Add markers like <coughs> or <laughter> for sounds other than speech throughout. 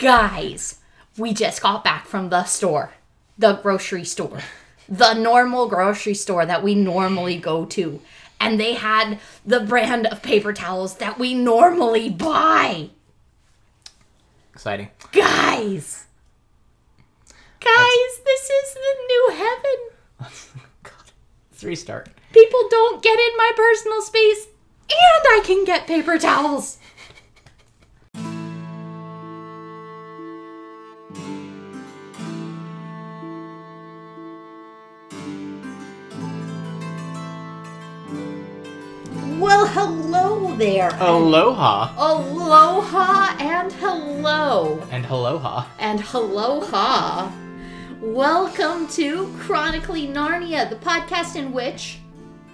Guys, we just got back from the store, the grocery store, the normal grocery store that we normally go to. And they had the brand of paper towels that we normally buy. Exciting. Guys! Guys, this is the new heaven. <laughs> God. Let's restart. People don't get in my personal space, and I can get paper towels. There. Aloha Aloha and hello. and aloha. and aloha. Welcome to Chronically Narnia, the podcast in which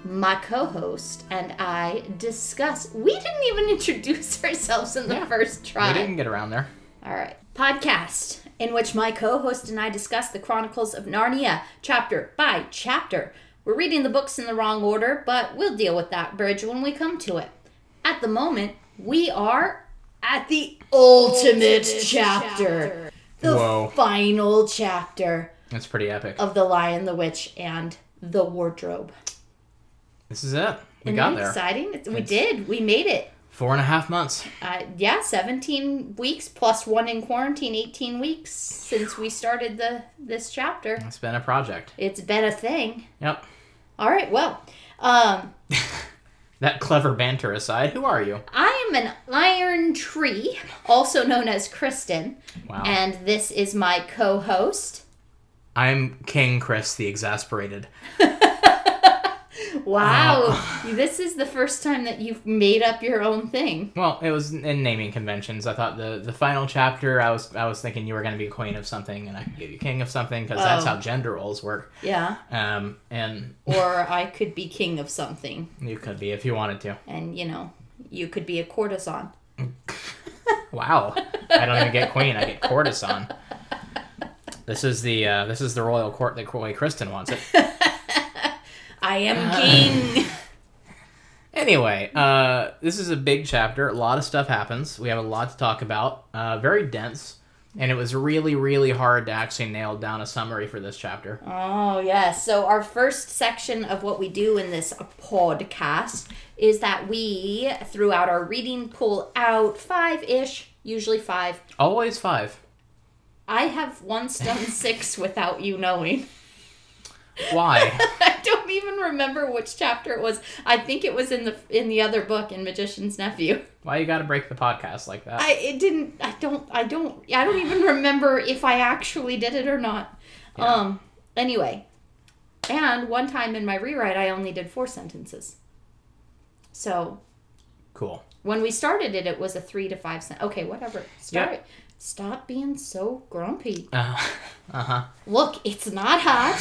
my co-host and I discuss. We didn't even introduce <laughs> ourselves in the Yeah, first try. We didn't get around there. All right. Podcast in which my co host and I discuss the Chronicles of Narnia chapter by chapter. We're reading the books in the wrong order, but we'll deal with that bridge when we come to it. At the moment, we are at the ultimate, chapter, the Whoa. final chapter That's pretty epic. of The Lion, the Witch, and the Wardrobe. This is it. We Isn't got it there. exciting? It's- We It's- did. We made it. Four and a half months. Uh, yeah, 17 weeks plus one in quarantine, 18 weeks since we started the this chapter. It's been a project. It's been a thing. Yep. All right, well, um, <laughs> That clever banter aside, who are you? I am an iron tree, also known as Kristen, Wow. and this is my co-host. I'm King Chris the Exasperated. <laughs> Wow, <laughs> this is the first time that you've made up your own thing. Well, it was in naming conventions. I thought the the final chapter, I was I was thinking you were going to be queen of something, and I could give you king of something because that's Oh. how gender roles work. Yeah, Um, and <laughs> or I could be king of something, you could be if you wanted to. and you know, you could be a courtesan. <laughs> Wow, I don't even get queen. I get courtesan. This is the uh, this is the royal court the way Kristen wants it. I am king. <laughs> Anyway, uh, this is a big chapter. A lot of stuff happens. We have a lot to talk about. Uh, very dense, and it was really, really hard to actually nail down a summary for this chapter. Oh, yes. So, our first section of what we do in this podcast is that we, throughout our reading, pull out five ish, usually five. Always five. I have once done six without you knowing. Why? <laughs> I don't even remember which chapter it was. I think it was in the in the other book in Magician's Nephew. Why you got to break the podcast like that? I it didn't I don't I don't I don't even remember if I actually did it or not. Yeah. Um anyway. And one time in my rewrite I only did four sentences. So cool. when we started it it was a 3 to 5 cent. Okay, whatever. Start Stop being so grumpy. Uh huh. Look, it's not hot.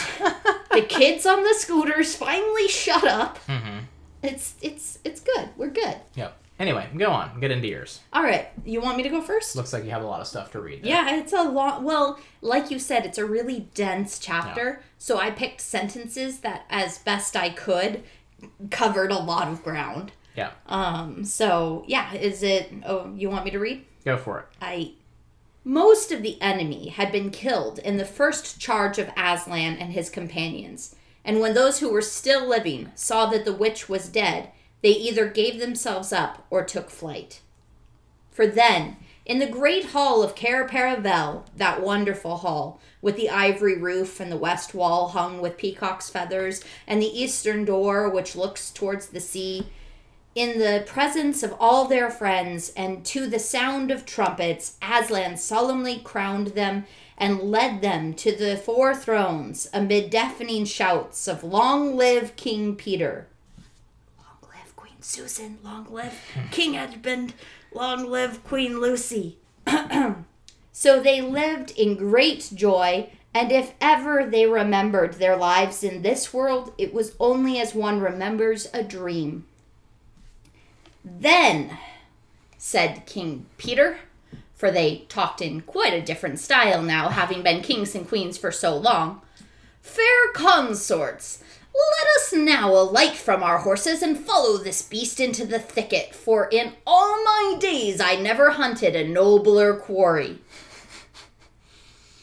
the <laughs> kids on the scooters finally shut up. Mm-hmm. It's it's it's good. We're good. Yep. Anyway, go on. Get into yours. All right. You want me to go first? Looks like you have a lot of stuff to read. there. Yeah, it's a lot. Well, like you said, it's a really dense chapter. So I picked sentences that, as best I could, covered a lot of ground. Yeah. Um. So yeah, is it? Oh, you want me to read? Go for it. I. Most of the enemy had been killed in the first charge of Aslan and his companions, and when those who were still living saw that the witch was dead, they either gave themselves up or took flight. For then, in the great hall of Cair Paravel, that wonderful hall, with the ivory roof and the west wall hung with peacock's feathers, and the eastern door which looks towards the sea, in the presence of all their friends, and to the sound of trumpets, Aslan solemnly crowned them and led them to the four thrones amid deafening shouts of Long live King Peter! Long live Queen Susan! Long live King Edmund! Long live Queen Lucy! <clears throat> so they lived in great joy, and if ever they remembered their lives in this world, it was only as one remembers a dream. Then, said King Peter, for they talked in quite a different style now, having been kings and queens for so long, fair consorts, let us now alight from our horses and follow this beast into the thicket, for in all my days I never hunted a nobler quarry.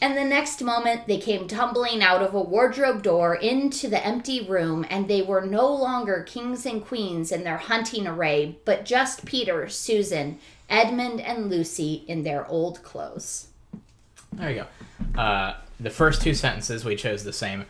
And the next moment, they came tumbling out of a wardrobe door into the empty room, and they were no longer kings and queens in their hunting array, but just Peter, Susan, Edmund, and Lucy in their old clothes. There you go. Uh, the first two sentences we chose the same.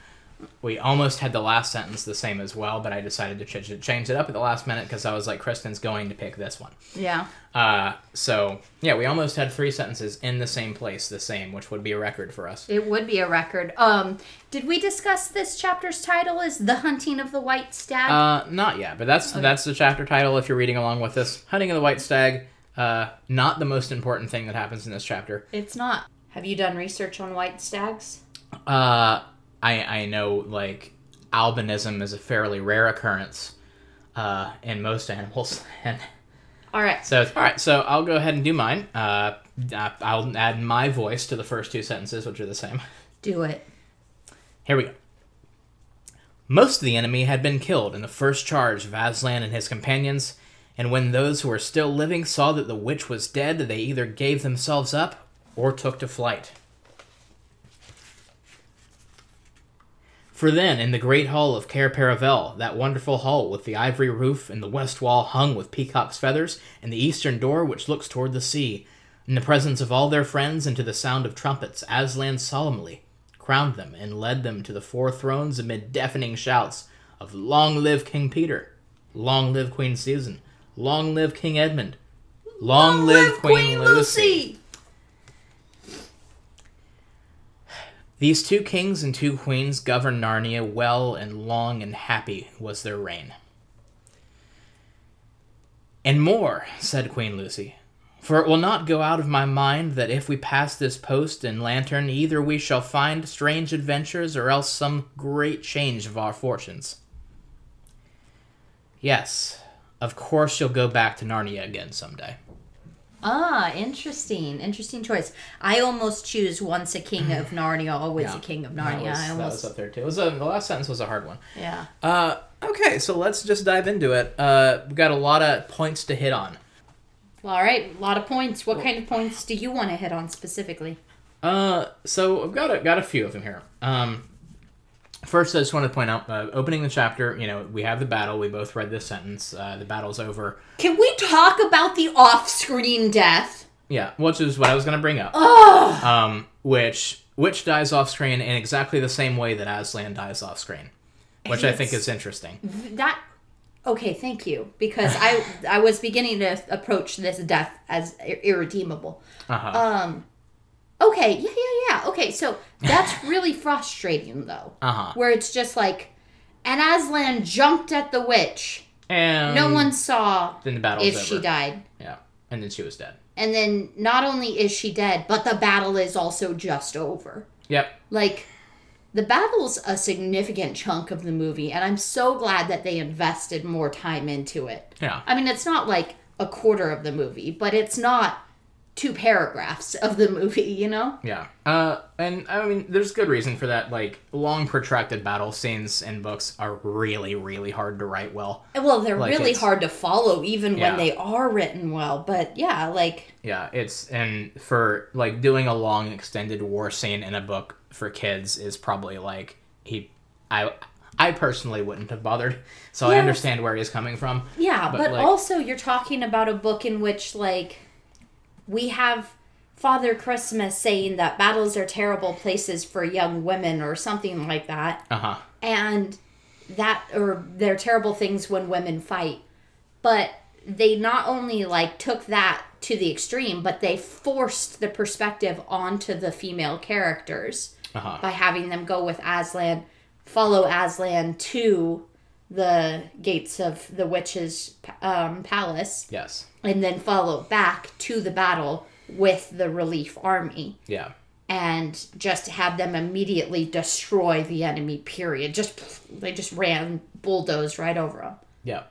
We almost had the last sentence the same as well, but I decided to ch- change it up at the last minute because I was like, Kristen's going to pick this one. Yeah. Uh, so yeah, we almost had three sentences in the same place, the same, which would be a record for us. It would be a record. Um, did we discuss this chapter's title is The Hunting of the White Stag? Uh, not yet, but that's that's the chapter title. If you're reading along with us, hunting of the white stag. Uh, not the most important thing that happens in this chapter. it's not. Have you done research on white stags? Uh, I I know like albinism is a fairly rare occurrence, uh, in most animals, <laughs> and All right. so all right. So I'll go ahead and do mine. Uh, I'll add my voice to the first two sentences, which are the same. Do it. Here we go. Most of the enemy had been killed in the first charge of Aslan and his companions, and when those who were still living saw that the witch was dead, they either gave themselves up or took to flight. For then, in the great hall of Cair Paravel, that wonderful hall with the ivory roof and the west wall hung with peacock's feathers, and the eastern door which looks toward the sea, in the presence of all their friends and to the sound of trumpets, Aslan solemnly crowned them and led them to the four thrones amid deafening shouts of Long live King Peter! Long live Queen Susan! Long live King Edmund! Long, live, Queen, Lucy! These two kings and two queens governed Narnia well and long and happy was their reign. And more, said Queen Lucy, for it will not go out of my mind that if we pass this post and lantern, either we shall find strange adventures or else some great change of our fortunes. Yes, of course you'll go back to Narnia again someday. Ah, interesting. Interesting choice. I almost choose once a king of <clears throat> Narnia, always Yeah. a king of Narnia. That was, I that was almost up there too. It was a, the last sentence was a hard one. yeah. Uh, okay, so let's just dive into it. Uh, we've got a lot of points to hit on. Well, All right, a lot of points. What kind of points do you want to hit on specifically? Uh, so I've got a, got a few of them here. Um, first, I just want to point out, uh, opening the chapter, you know, we have the battle. We both read this sentence. Uh, the battle's over. Can we talk about the off-screen death? Yeah, which is what I was going to bring up. Oh, Um, which which dies off screen in exactly the same way that Aslan dies off screen, which I think is interesting. that. Okay, thank you. Because I I was beginning to approach this death as ir- irredeemable. Uh-huh. Um. Okay. Yeah. Yeah. Yeah. Okay. So that's <laughs> really frustrating, though. Uh huh. Where it's just like, and Aslan jumped at the witch. And No one saw Then the battle's if she died. Yeah, and then she was dead. And then not only is she dead, but the battle is also just over. Yep. Like, the battle's a significant chunk of the movie, and I'm so glad that they invested more time into it. Yeah. I mean, it's not like a quarter of the movie, but it's not two paragraphs of the movie, you know? Yeah. Uh, and I mean, there's good reason for that. Like, long, protracted battle scenes in books are really, really hard to write well. Well, they're Like really hard to follow, even Yeah. when they are written well. But yeah, like, Yeah, it's and for like doing a long, extended war scene in a book for kids is probably like he, I, I personally wouldn't have bothered. So I understand where he's coming from. Yeah, But, but, like- also you're talking about a book in which like we have Father Christmas saying that battles are terrible places for young women or something like that. Uh huh. And that or they're terrible things when women fight. But they not only like took that to the extreme, but they forced the perspective onto the female characters Uh huh. by having them go with Aslan, follow Aslan to the gates of the witch's um, palace, Yes. And then follow back to the battle with the relief army, Yeah. and just have them immediately destroy the enemy. Period. Just they just ran bulldozed right over them. Yeah.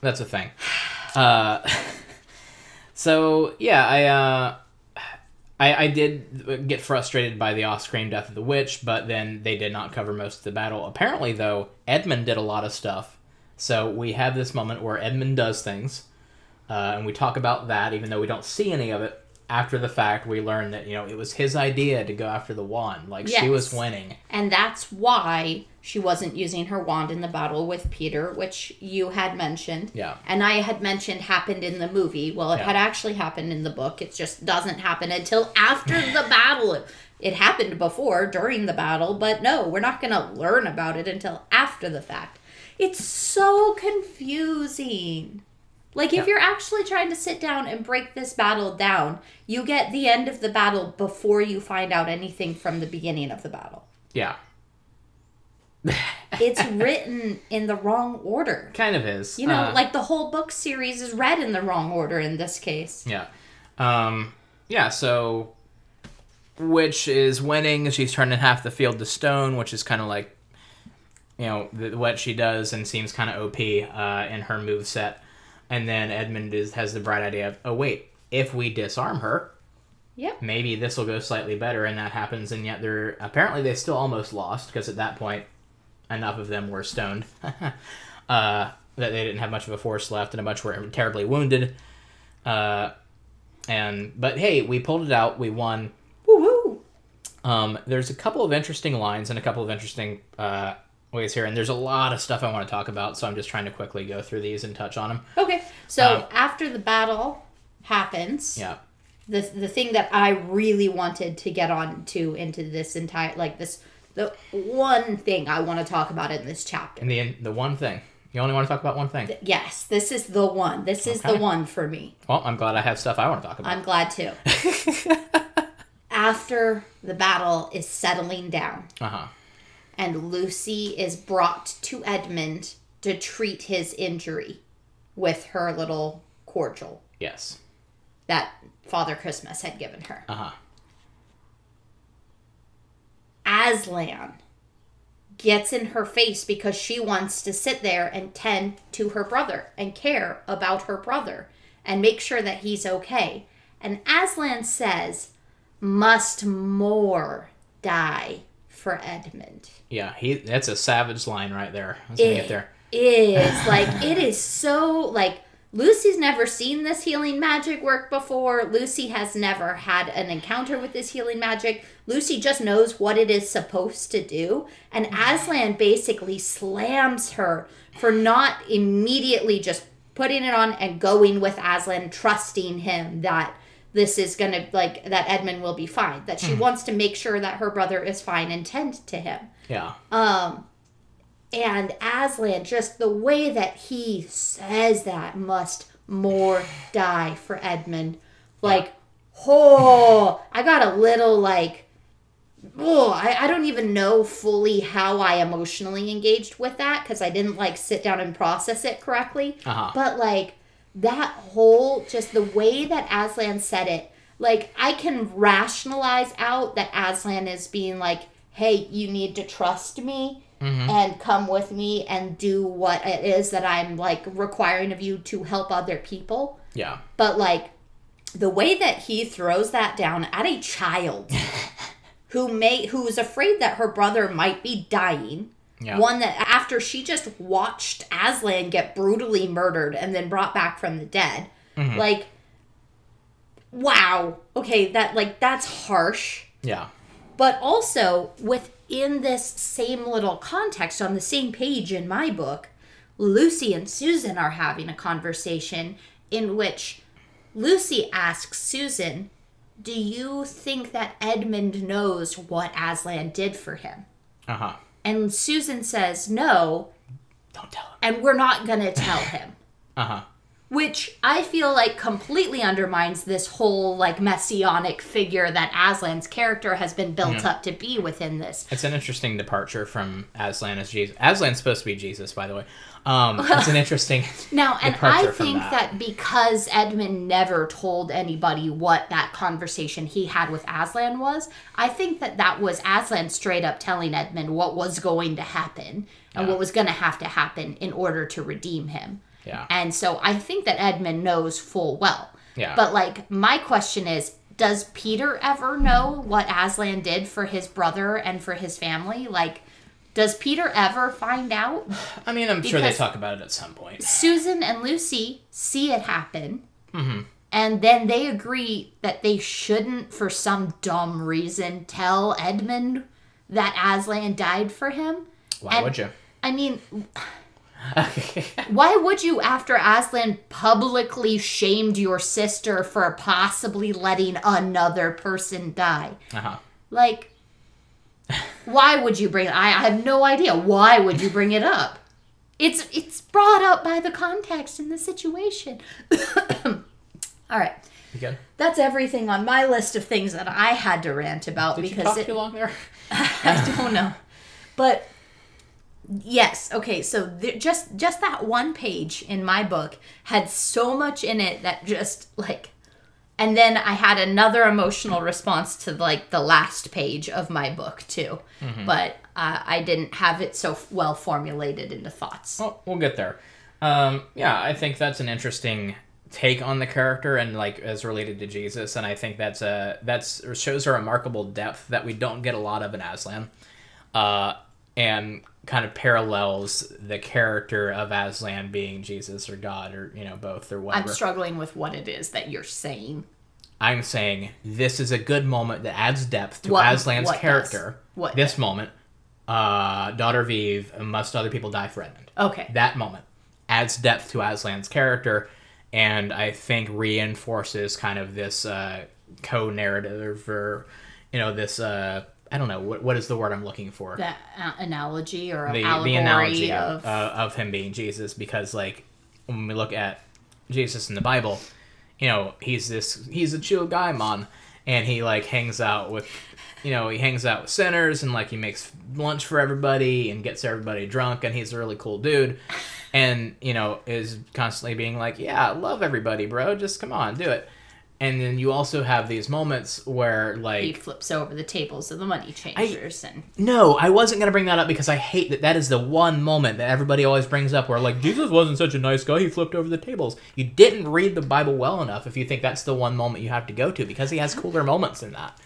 That's a thing. <sighs> Uh, <laughs> so yeah, I uh, I I did get frustrated by the off-screen death of the witch, but then they did not cover most of the battle. Apparently, though, Edmund did a lot of stuff. So we have this moment where Edmund does things, uh, and we talk about that, even though we don't see any of it. after the fact, we learn that you know it was his idea to go after the wand. Like she was winning. And that's why she wasn't using her wand in the battle with Peter, which you had mentioned. Yeah. And I had mentioned happened in the movie. Well, it Yeah. had actually happened in the book. It just doesn't happen until after <laughs> the battle. It happened before, during the battle, but no, we're not going to learn about it until after the fact. It's so confusing. Like, if Yeah. you're actually trying to sit down and break this battle down, you get the end of the battle before you find out anything from the beginning of the battle. Yeah, It's written in the wrong order. kind of is. You know, Uh, like the whole book series is read in the wrong order in this case. Yeah. Um, yeah, so which is winning. She's turning half the field to stone, which is kind of like you know th- what she does and seems kind of OP uh, in her move set. And then Edmund is, has the bright idea of, oh wait, if we disarm her, Yep. maybe this will go slightly better. And that happens. And yet they're apparently they still almost lost because at that point, enough of them were stoned <laughs> uh, that they didn't have much of a force left, and a bunch were terribly wounded. Uh, and but hey, we pulled it out. We won. Woohoo! Um, there's a couple of interesting lines and a couple of interesting uh, ways here, and there's a lot of stuff I want to talk about. So I'm just trying to quickly go through these and touch on them. Okay, so Um, after the battle happens, Yeah, the the thing that I really wanted to get on to into this entire like this the one thing I want to talk about in this chapter. and the the one thing you only want to talk about one thing. Yes, this is the one. This is the one for me. Well, I'm glad I have stuff I want to talk about. I'm glad too. <laughs> After the battle is settling down Uh huh. And Lucy is brought to Edmund to treat his injury with her little cordial Yes. that Father Christmas had given her. Uh huh. Aslan gets in her face because she wants to sit there and tend to her brother and care about her brother and make sure that he's okay. And Aslan says, Must more die for Edmund? Yeah. He. That's a savage line right there. Let's get there. is <laughs> like it is so like Lucy's never seen this healing magic work before. Lucy has never had an encounter with this healing magic. Lucy just knows what it is supposed to do. And Aslan basically slams her for not immediately just putting it on and going with Aslan, trusting him that this is gonna like that Edmund will be fine. That she wants to make sure that her brother is fine and tend to him. Yeah. Um, and Aslan, just the way that he says that must more <sighs> die for Edmund. Like, oh, I got a little like, oh, I, I don't even know fully how I emotionally engaged with that because I didn't like sit down and process it correctly. Uh huh. But like that whole just the way that Aslan said it, like I can rationalize out that Aslan is being like, "Hey, you need to trust me mm-hmm. and come with me and do what it is that I'm like requiring of you to help other people." Yeah. But like the way that he throws that down at a child <laughs> who may who's afraid that her brother might be dying Yeah. one that after she just watched Aslan get brutally murdered and then brought back from the dead. Like wow. Okay, that like that's harsh. Yeah. But also within this same little context on the same page in my book, Lucy and Susan are having a conversation in which Lucy asks Susan, "Do you think that Edmund knows what Aslan did for him?" Uh huh. And Susan says, "No, Don't tell him. and we're not going to tell him." <laughs> Uh huh. Which I feel like completely undermines this whole like messianic figure that Aslan's character has been built up to be within this. It's an interesting departure from Aslan as Jesus. Aslan's supposed to be Jesus, by the way. Um, it's an interesting. <laughs> Now, and I think that. that. because Edmund never told anybody what that conversation he had with Aslan was, I think that that was Aslan straight up telling Edmund what was going to happen and what was going to have to happen in order to redeem him. Yeah. And so I think that Edmund knows full well. Yeah. But like my question is, does Peter ever know what Aslan did for his brother and for his family? Like does Peter ever find out? <sighs> I mean, I'm sure they because- talk about it at some point. Susan and Lucy see it happen. Mm-hmm. and then they agree that they shouldn't, for some dumb reason, tell Edmund that Aslan died for him. Why And- would you? I mean, <laughs> why would you, after Aslan publicly shamed your sister for possibly letting another person die? uh-huh. Like, why would you bring? I, I have no idea. Why would you bring it up? It's it's brought up by the context and the situation. <coughs> All right, You good? that's everything on my list of things that I had to rant about Did you because talk it, too long there? <laughs> I don't know. But yes, okay. So there, just just that one page in my book had so much in it that just like, and then I had another emotional response to like the last page of my book too. But uh, I didn't have it so well formulated into thoughts. Well, we'll get there. Um, yeah, I think that's an interesting take on the character and like as related to Jesus, and I think that's a that's shows a remarkable depth that we don't get a lot of in Aslan, uh, and kind of parallels the character of Aslan being Jesus or God or you know both or whatever. I'm struggling with what it is that you're saying. I'm saying this is a good moment that adds depth to What- Aslan's what does? character. What this moment, uh, daughter Vive, must other people die for Edmund. Okay. That moment adds depth to Aslan's character, and I think reinforces kind of this uh, co-narrative or, you know, this. Uh, I don't know what what is the word I'm looking for. That uh, analogy or the allegory the analogy of, of, uh, of him being Jesus, because like when we look at Jesus in the Bible, you know, he's this he's a chill guy, man, and he like hangs out with, you know, he hangs out with sinners and like he makes lunch for everybody and gets everybody drunk, and he's a really cool dude, and you know is constantly being like, yeah, I love everybody, bro, just come on, do it. And then you also have these moments where like he flips over the tables of the money changers and no, I wasn't gonna bring that up because I hate that. That is the one moment that everybody always brings up where like Jesus wasn't such a nice guy. He flipped over the tables. You didn't read the Bible well enough if you think that's the one moment you have to go to because he has cooler moments than that.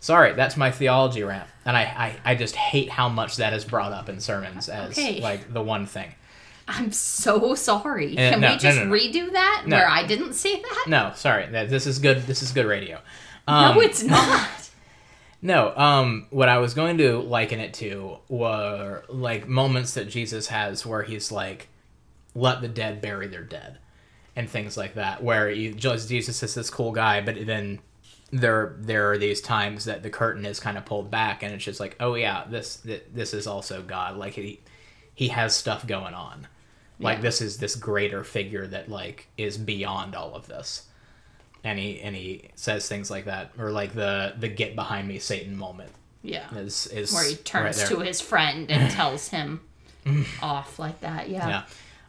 Sorry, that's my theology rant, and I I, I just hate how much that is brought up in sermons as Okay. like the one thing. I'm so sorry. Uh, Can no, we just no, no. redo that where I didn't say that? No, sorry, this is good. This is good radio. Um, no, it's not. <laughs> <laughs> No, um, what I was going to liken it to were like moments that Jesus has where he's like, "Let the dead bury their dead," and things like that. Where you, just Jesus is this cool guy, but then there there are these times that the curtain is kind of pulled back, and it's just like, "Oh yeah, this this is also God." Like he he has stuff going on. Like Yeah. this is this greater figure that like is beyond all of this and he and he says things like that or like the the get behind me satan moment Yeah. is is Where he turns right to his friend and tells him <laughs> off like that. Yeah. yeah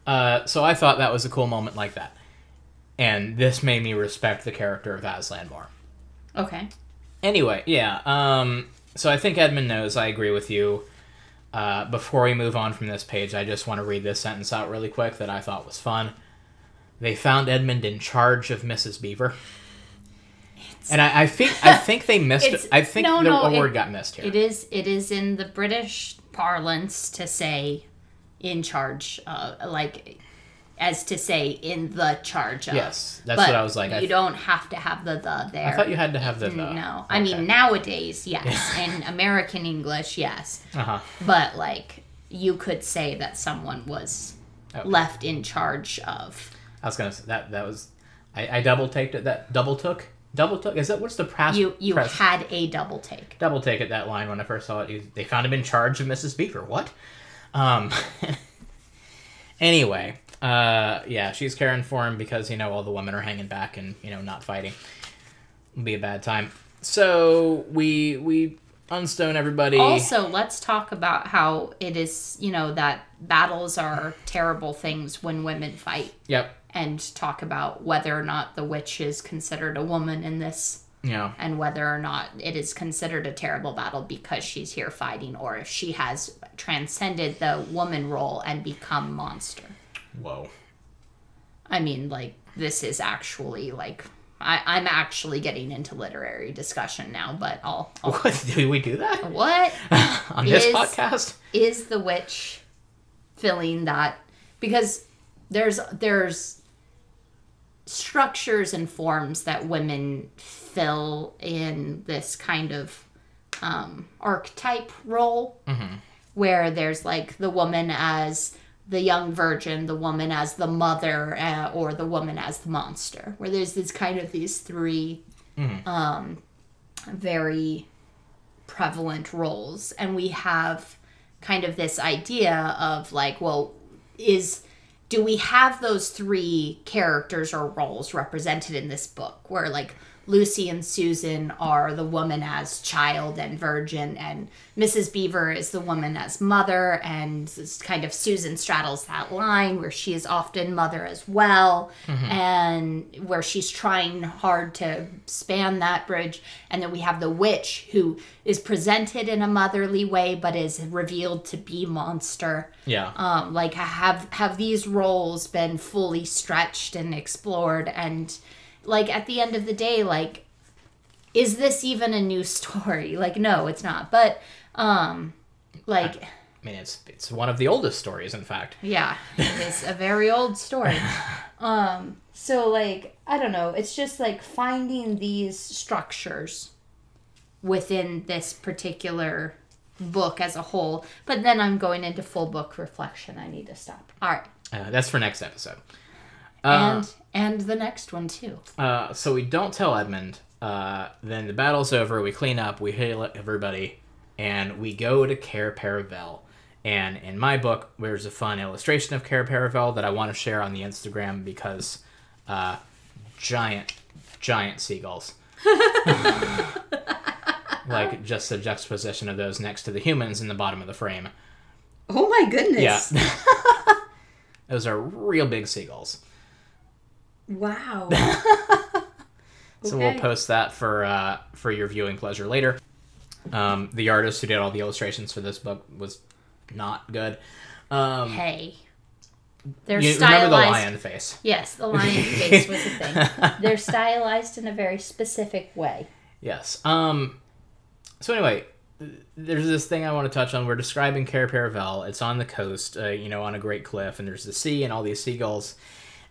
uh, so i thought that was a cool moment like that and this made me respect the character of aslan more Okay. anyway yeah um so i think edmund knows i agree with you uh, before we move on from this page i just want to read this sentence out really quick that i thought was fun they found edmund in charge of mrs beaver and I, I think I <laughs> think they missed. It's- I think no, the, no, word it- got missed here. It is it is in the British parlance to say in charge uh, like as to say in the charge of. Yes, that's But what I was like. You don't have to have the the there. I thought you had to have the the. No. I mean nowadays, yes. In American English, yes. Uh huh. But like you could say that someone was Okay. left in charge of I was gonna say that that was. I, I double taked it. That double took. Double took. Is that what's the past? you you pres- had a double take. double take at that line when I first saw it. He- They found him in charge of Mrs. Beaver. What? Um. <laughs> anyway, uh, yeah, she's caring for him because you know all the women are hanging back and you know not fighting. It'll be a bad time. So we we unstone everybody. Also, let's talk about how it is, you know, that battles are terrible things when women fight Yep. and talk about whether or not the witch is considered a woman in this Yeah. and whether or not it is considered a terrible battle because she's here fighting or if she has transcended the woman role and become monster. Whoa. I mean, like, this is actually like. I, I'm actually getting into literary discussion now, but I'll. I'll What <laughs> do we do that what <laughs> on this Is- podcast? is the witch filling that? Because there's there's structures and forms that women fill in this kind of um, archetype role where there's like the woman as the young virgin the woman as the mother uh, or the woman as the monster where there's this kind of these 3 um, very prevalent roles. And we have kind of this idea of like well is do we have those three characters or roles represented in this book? Where like Lucy and Susan are the woman as child and virgin and Mrs. Beaver is the woman as mother and kind of Susan straddles that line where she is often mother as well and where she's trying hard to span that bridge and then we have the witch who is presented in a motherly way but is revealed to be monster Yeah. um, like have have these roles been fully stretched and explored and like at the end of the day like is this even a new <laughs> story? Like no it's not. But um like I mean, it's it's one of the oldest stories, in fact. yeah it is a very old story. <laughs> Um so like i don't know. It's just like finding these structures within this particular book as a whole. But then i'm going into full book reflection. I need to stop. All right. Uh, that's for next episode. Uh, and and the next one too. Uh, so we don't tell Edmund. Uh, then the battle's over. We clean up. We hail everybody, and we go to Cair Paravel. And in my book, there's a fun illustration of Cair Paravel that I want to share on the Instagram because uh, giant, giant seagulls. <laughs> like just the juxtaposition of those next to the humans in the bottom of the frame. Oh my goodness! Yeah. <laughs> those are real big seagulls. Wow. <laughs> So we'll post that for uh, for your viewing pleasure later. Um, the artist who did all the illustrations for this book was not good. Um, hey. They're you stylized. remember the lion face? Yes, the lion <laughs> face was a thing. They're stylized in a very specific way. Yes. Um, so anyway, there's this thing I want to touch on. We're describing Cair Paravel. It's on the coast, uh, you know, on a great cliff, and there's the sea and all these seagulls.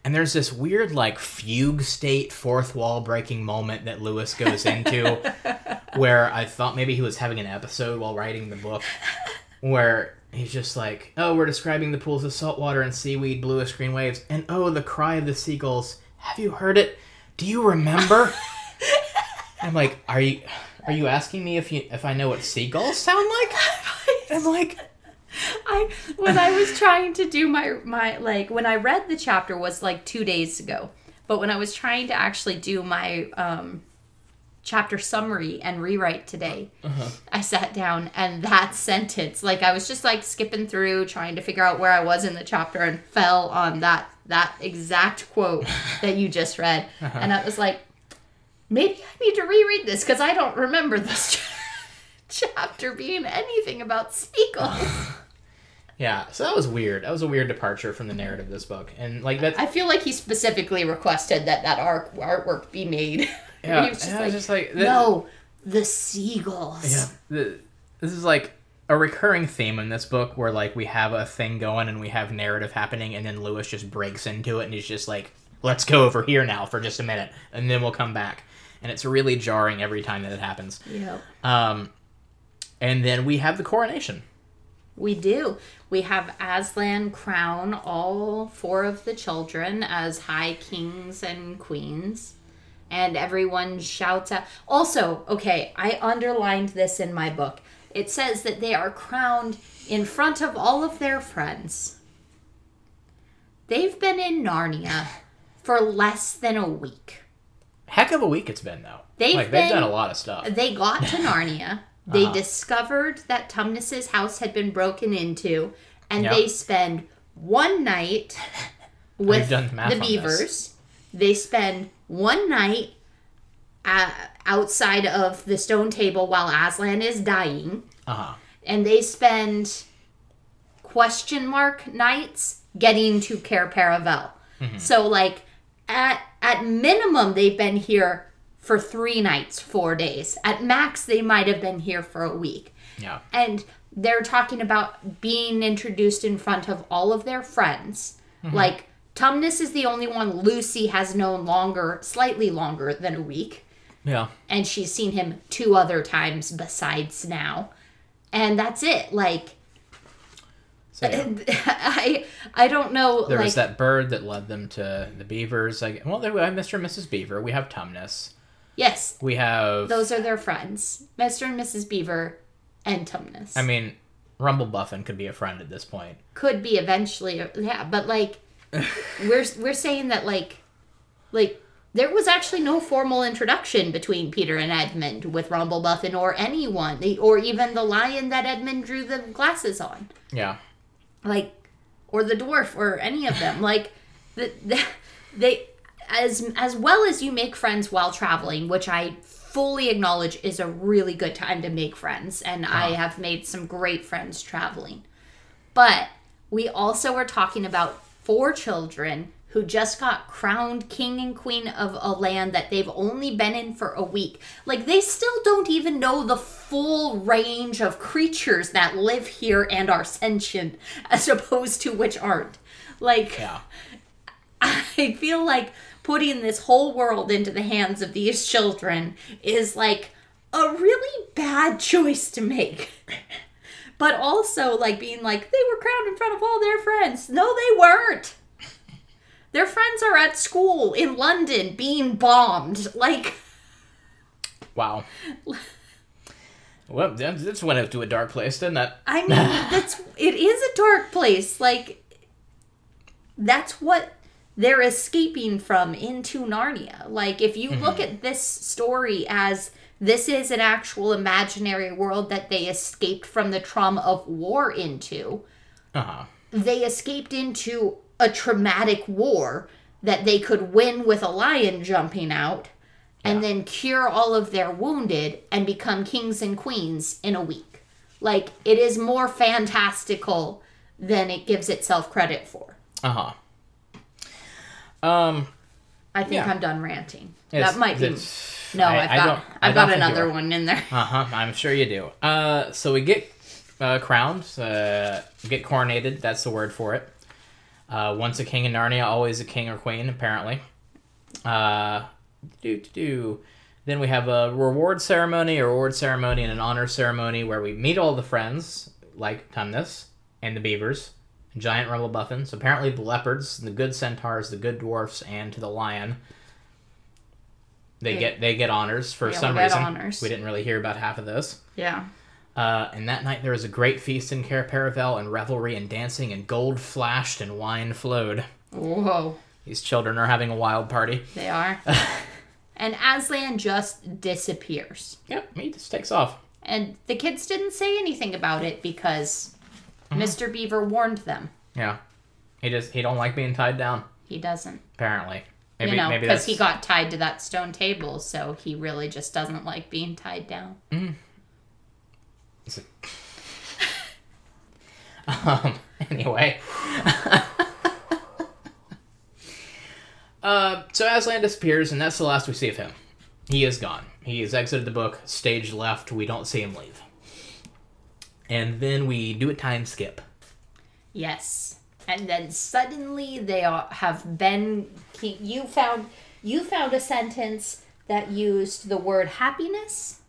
And there's this weird, like, fugue state, fourth wall breaking moment that Lewis goes into, <laughs> where I thought maybe he was having an episode while writing the book, where he's just like, "Oh, we're describing the pools of salt water and seaweed, bluish green waves, and oh, the cry of the seagulls. Have you heard it? Do you remember?" <laughs> I'm like, "Are you, are you asking me if you if I know what seagulls sound like?" <laughs> I'm like, I when I was trying to do my my like when I read the chapter was like 2 days ago. But when I was trying to actually do my um chapter summary and rewrite today, I sat down and that sentence like I was just like skipping through trying to figure out where I was in the chapter and fell on that that exact quote <laughs> that you just read. And I was like maybe I need to reread this cuz I don't remember this <laughs> chapter being anything about seagulls. <laughs> yeah. So that was weird. That was a weird departure from the narrative of this book, and like that. I feel like he specifically requested that that art artwork be made. <laughs> Yeah, he was just like, was just like, that- no, the seagulls. Yeah, the, this is like a recurring theme in this book where like we have a thing going and we have narrative happening, and then Lewis just breaks into it and he's just like, "Let's go over here now for just a minute, and then we'll come back." And it's really jarring every time that it happens. Yeah. Um, and then we have the coronation. We do. We have Aslan crown all four of the children as high kings and queens. And everyone shouts out. Also, okay, I underlined this in my book. It says that they are crowned in front of all of their friends. They've been in Narnia for less than a week. Heck of a week it's been though. They've like they've done a lot of stuff. They got to Narnia. They Uh-huh. discovered that Tumnus's house had been broken into, and Yep. they spend one night <laughs> with the the this. beavers. They spend one night uh, outside of the stone table while Aslan is dying, Uh huh. and they spend question mark nights getting to Cair Paravel. Mm-hmm. So like at at minimum they've been here for 3 nights, 4 days. At max they might have been here for a week. Yeah. And they're talking about being introduced in front of all of their friends. Mm-hmm. Like Tumnus is the only one Lucy has known longer, slightly longer than a week, Yeah. and she's seen him two other times besides now, and that's it. Like So, yeah. <laughs> I I don't know. There like was that bird that led them to the beavers. Like, well, there we have Mr. and Mrs. Beaver. We have Tumnus. Yes, We have. those are their friends, Mr. and Mrs. Beaver, and Tumnus. I mean, Rumblebuffin could be a friend at this point. could be eventually yeah but like <laughs> we're we're saying that like like there was actually no formal introduction between Peter and Edmund with Rumblebuffin or anyone or even the lion that Edmund drew the glasses on Yeah. like or the dwarf or any of them like the, the, they as as well as you make friends while traveling which i fully acknowledge is a really good time to make friends and i have made some great friends traveling but we also are talking about four children who just got crowned king and queen of a land that they've only been in for a week. Like, they still don't even know the full range of creatures that live here and are sentient, as opposed to which aren't. Like, Yeah. <laughs> I feel like putting this whole world into the hands of these children is like a really bad <laughs> choice to make. But also, like, being like, they were crowned in front of all their friends. No, they weren't. Their friends are at school in London being bombed. Like, Wow. Well, this went out to a dark place, didn't it? I mean, <laughs> that's it is a dark place. Like that's what they're escaping from into Narnia. Like if you look at this story as this is an actual imaginary world that they escaped from the trauma of war into, Uh huh. they escaped into a traumatic war that they could win with a lion jumping out and then cure all of their wounded and become kings and queens in a week. Like it is more fantastical than it gives itself credit for. Uh huh. Um. I think Yeah. I'm done ranting. it's- that might be No, I- I've got I I've got another one in there. <laughs> Uh huh. I'm sure you do. Uh, so we get uh, crowned, uh, get coronated. That's the word for it. Uh, once a king in Narnia, always a king or queen, apparently. Uh, do do do. Then we have a reward ceremony, a reward ceremony, and an honor ceremony where we meet all the friends, like Tumnus and the beavers, giant rumblebuffins. Apparently, the leopards, the good centaurs, the good dwarfs, and to the lion. They They- get they get honors for all some reason. honors. We didn't really hear about half of this. Yeah. Uh, and that night there was a great feast in Cair Paravel and revelry and dancing and gold flashed and wine flowed. Whoa. These children are having a wild party. They are. <laughs> and Aslan just disappears. Yep, he just takes off. And the kids didn't say anything about it because Mm-hmm. Mr. Beaver warned them. Yeah, he just he don't like being tied down. He doesn't. Apparently, maybe you know, because he got tied to that stone table, so he really just doesn't like being tied down. <laughs> um. Anyway. <laughs> uh, so Aslan disappears, and that's the last we see of him. He is gone. He has exited the book, stage left. We don't see him leave. And then we do a time skip. Yes. And then suddenly they are, have been. You found you found a sentence that used the word happiness.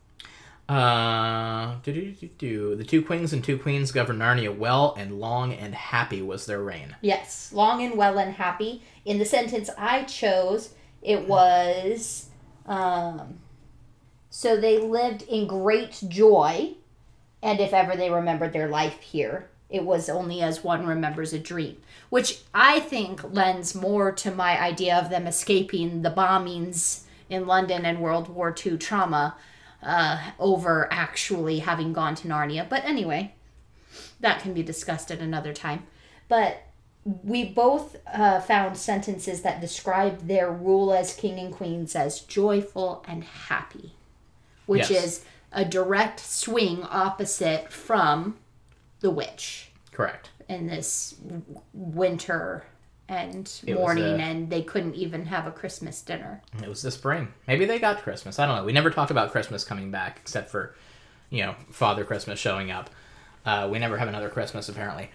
Uh, the two kings and two queens governed Narnia well, and long and happy was their reign. Yes, long and well and happy. In the sentence I chose, it was um, so they lived in great joy, and if ever they remembered their life here, it was only as one remembers a dream, which I think lends more to my idea of them escaping the bombings in London and World War II trauma uh, over actually having gone to Narnia. But anyway, that can be discussed at another time. But we both uh, found sentences that describe their rule as king and queens as joyful and happy, which Yes. is a direct swing opposite from the witch Correct. in this winter and It morning, a- and they couldn't even have a Christmas dinner. It was the spring. Maybe they got Christmas. I don't know. We never talk about Christmas coming back, except for, you know, Father Christmas showing up. Uh, we never have another Christmas apparently.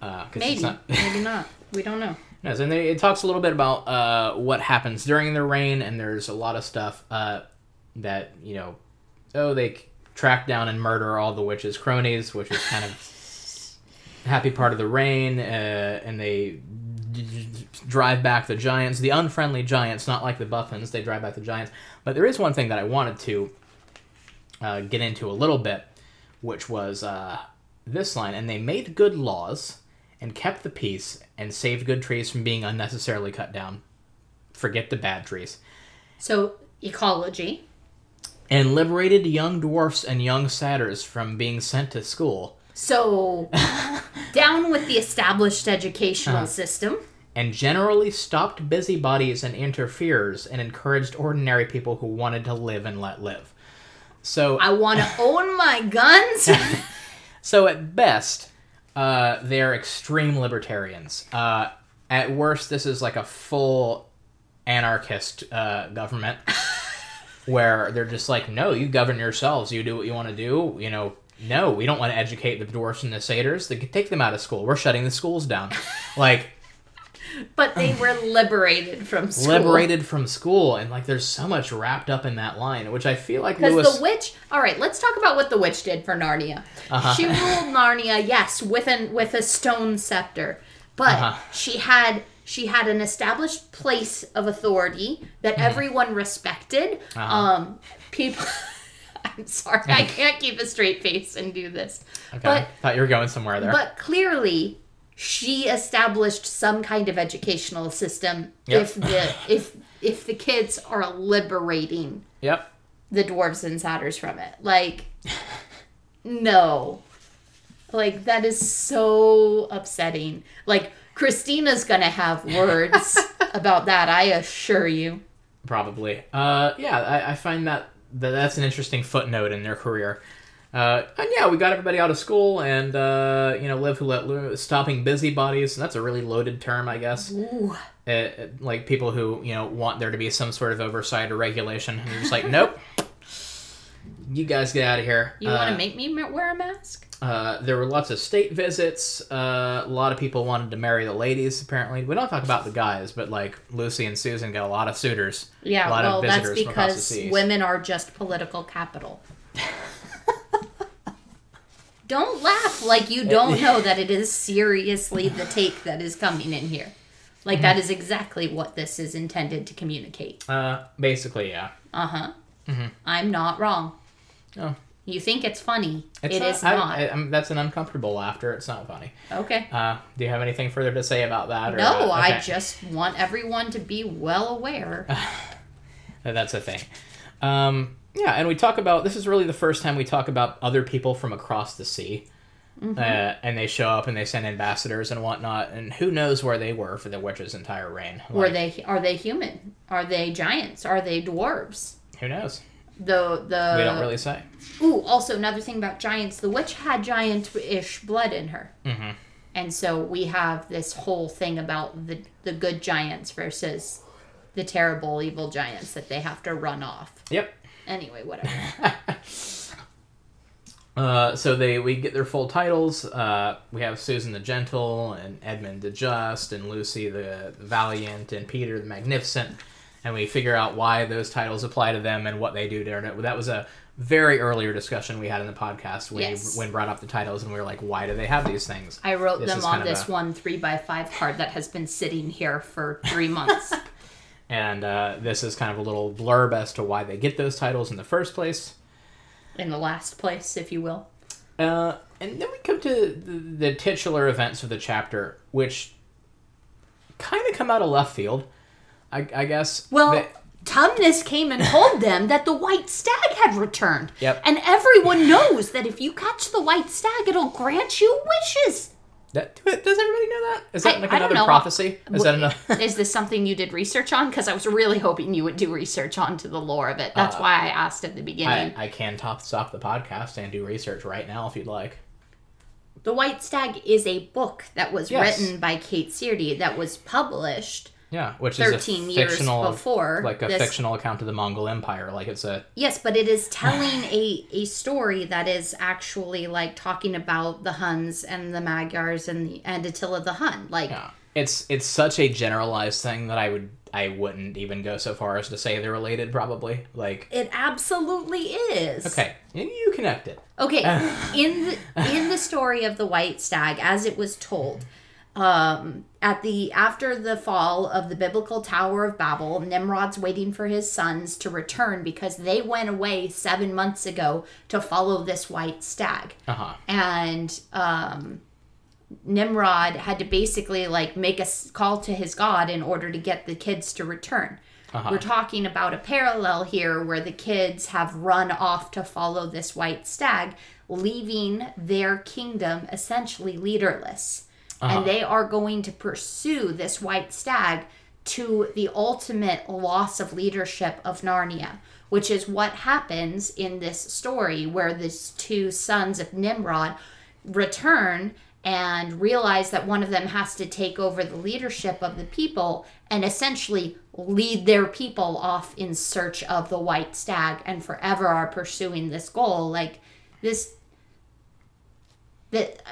Uh, Maybe, not- <laughs> maybe not. We don't know. Yes, and they, it talks a little bit about uh, what happens during the reign, and there's a lot of stuff uh, that you know. Oh, they track down and murder all the witches' cronies, which is kind of happy part of the reign, uh, and they d- d- drive back the giants, the unfriendly giants, not like the Buffins. They drive back the giants. But there is one thing that I wanted to uh, get into a little bit, which was uh, this line, and they made good laws and kept the peace and saved good trees from being unnecessarily cut down. Forget the bad trees. So ecology. And liberated young dwarfs and young satyrs from being sent to school. So <laughs> down with the established educational system. And generally stopped busybodies and interferers and encouraged ordinary people who wanted to live and let live. So I want to <laughs> own my guns. <laughs> So at best, uh, they're extreme libertarians. Uh, at worst, this is like a full anarchist uh, government where they're just like, no, you govern yourselves. You do what you want to do. You know, no, we don't want to educate the dwarfs and the satyrs. They could take them out of school. We're shutting the schools down. <laughs> like but they were liberated from school. liberated from school, and like there's so much wrapped up in that line, which I feel like Because Lewis. the witch. All right, let's talk about what the witch did for Narnia. Uh-huh. She ruled Narnia, yes, with an with a stone scepter, but Uh-huh. she had she had an established place of authority that Mm-hmm. everyone respected. Uh-huh. Um, people. <laughs> I'm sorry, I <laughs> can't keep a straight face and do this. okay, But thought you were going somewhere there. but clearly, she established some kind of educational system. Yep. If the if if the kids are liberating yep. the dwarves and satyrs from it. Like, no. Like, that is so upsetting. Like, Christina's gonna have <laughs> words about that, I assure you. Probably. Uh, yeah, I, I find that, that that's an interesting footnote in their career. Uh, and yeah, we got everybody out of school and, uh, you know, live who let stopping busybodies. That's a really loaded term, I guess. Ooh. Uh, uh, like people who, you know, want there to be some sort of oversight or regulation. And you're just like, <laughs> nope. You guys get out of here. You Uh, want to make me wear a mask? uh, there were lots of state visits. Uh, a lot of people wanted to marry the ladies, apparently. We don't talk about the guys, but like Lucy and Susan got a lot of suitors. Yeah, a lot well, of that's visitors from the because women are just political capital. <laughs> don't laugh like you don't <laughs> know that it is seriously the take that is coming in here. Like, that is exactly what this is intended to communicate. Uh, basically, yeah. Uh huh. I'm not wrong. Oh. You think it's funny. It's It not, is not. I, I'm- that's an uncomfortable laughter. It's not funny. okay. Uh, do you have anything further to say about that? Or, No, uh, I just want everyone to be well aware. <laughs> That's a thing. Um, yeah, and we talk about this is really the first time we talk about other people from across the sea. Mm-hmm. Uh, and they show up and they send ambassadors and whatnot, and who knows where they were for the witch's entire reign? Were they are they human? Are they giants? Are they dwarves? Who knows? The the we don't really say. Ooh, also another thing about giants, the witch had giant-ish blood in her. Mhm. And so we have this whole thing about the the good giants versus the terrible evil giants that they have to run off. Yep. Anyway, <laughs> whatever. Uh, so they we get their full titles. Uh, we have Susan the Gentle and Edmund the Just and Lucy the Valiant and Peter the Magnificent, and we figure out why those titles apply to them and what they do there. That was a very earlier discussion we had in the podcast when Yes. when brought up the titles and we were like, why do they have these things? I wrote This them on this a- one three by five card that has been sitting here for three months. <laughs> And uh, this is kind of a little blurb as to why they get those titles in the first place. in the last place, if you will. Uh, and then we come to the, the titular events of the chapter, which kind of come out of left field, I, I guess. Well, They- Tumnus came and told them that the white stag had returned. Yep. And everyone knows that if you catch the white stag, it'll grant you wishes. that, does everybody know that? Is that I- like I don't another know. prophecy? Is that another? <laughs> Is this something you did research on? Because I was really hoping you would do research onto the lore of it. That's Uh, why I asked at the I, beginning. I can top, stop the podcast and do research right now if you'd like. the White Stag is a book that was Yes. written by Kate Seredy that was published Yeah, which 13 is a years fictional, before like a this- fictional account of the Mongol Empire. Like it's a Yes, but it is telling <sighs> a, a story that is actually like talking about the Huns and the Magyars and the and Attila the Hun. Like Yeah. it's it's such a generalized thing that I would I wouldn't even go so far as to say they're related. Probably like It absolutely is. okay, and you connect it. Okay, <laughs> in the in the story of the white stag, as it was told, um, at the after the fall of the biblical Tower of Babel, Nimrod's waiting for his sons to return because they went away seven months ago to follow this white stag, Uh huh. and um, Nimrod had to basically like make a call to his god in order to get the kids to return. Uh-huh. We're talking about a parallel here where the kids have run off to follow this white stag, leaving their kingdom essentially leaderless. Uh-huh. And they are going to pursue this white stag to the ultimate loss of leadership of Narnia, which is what happens in this story where these two sons of Nimrod return and realize that one of them has to take over the leadership of the people and essentially lead their people off in search of the white stag and forever are pursuing this goal like this that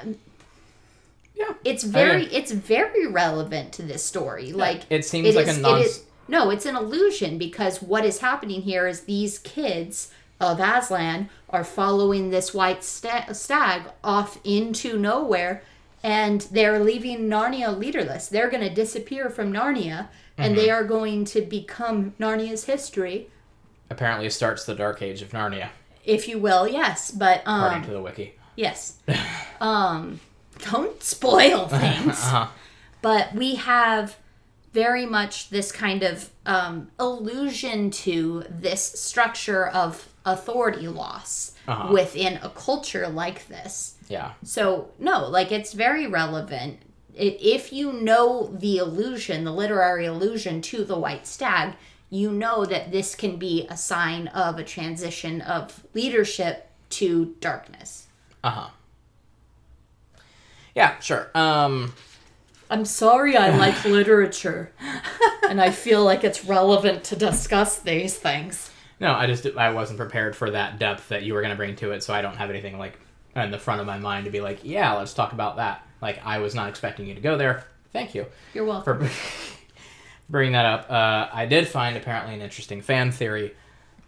Yeah. it's very it's very relevant to this story. Like it seems like a is- non- it is, no it's an illusion because what is happening here is these kids of Aslan are following this white sta- stag off into nowhere and they're leaving Narnia leaderless. They're going to disappear from Narnia and Mm-hmm. they are going to become Narnia's history. Apparently starts the Dark Age of Narnia, if you will yes but um, according to the wiki. yes. <laughs> Um don't spoil <laughs> things Uh-huh. but we have very much this kind of um, allusion to this structure of authority loss Uh-huh. within a culture like this. Yeah. So, no, like it's very relevant. If you know the illusion, the literary allusion to the white stag, you know that this can be a sign of a transition of leadership to darkness. Uh huh. Yeah, sure. Um, I'm sorry I like <laughs> literature, and I feel like it's relevant to discuss these things. no, I just I wasn't prepared for that depth that you were going to bring to it, so I don't have anything like in the front of my mind to be like, yeah, let's talk about that. Like I was not expecting you to go there. Thank you You're welcome. for <laughs> bringing that up. Uh, I did find apparently an interesting fan theory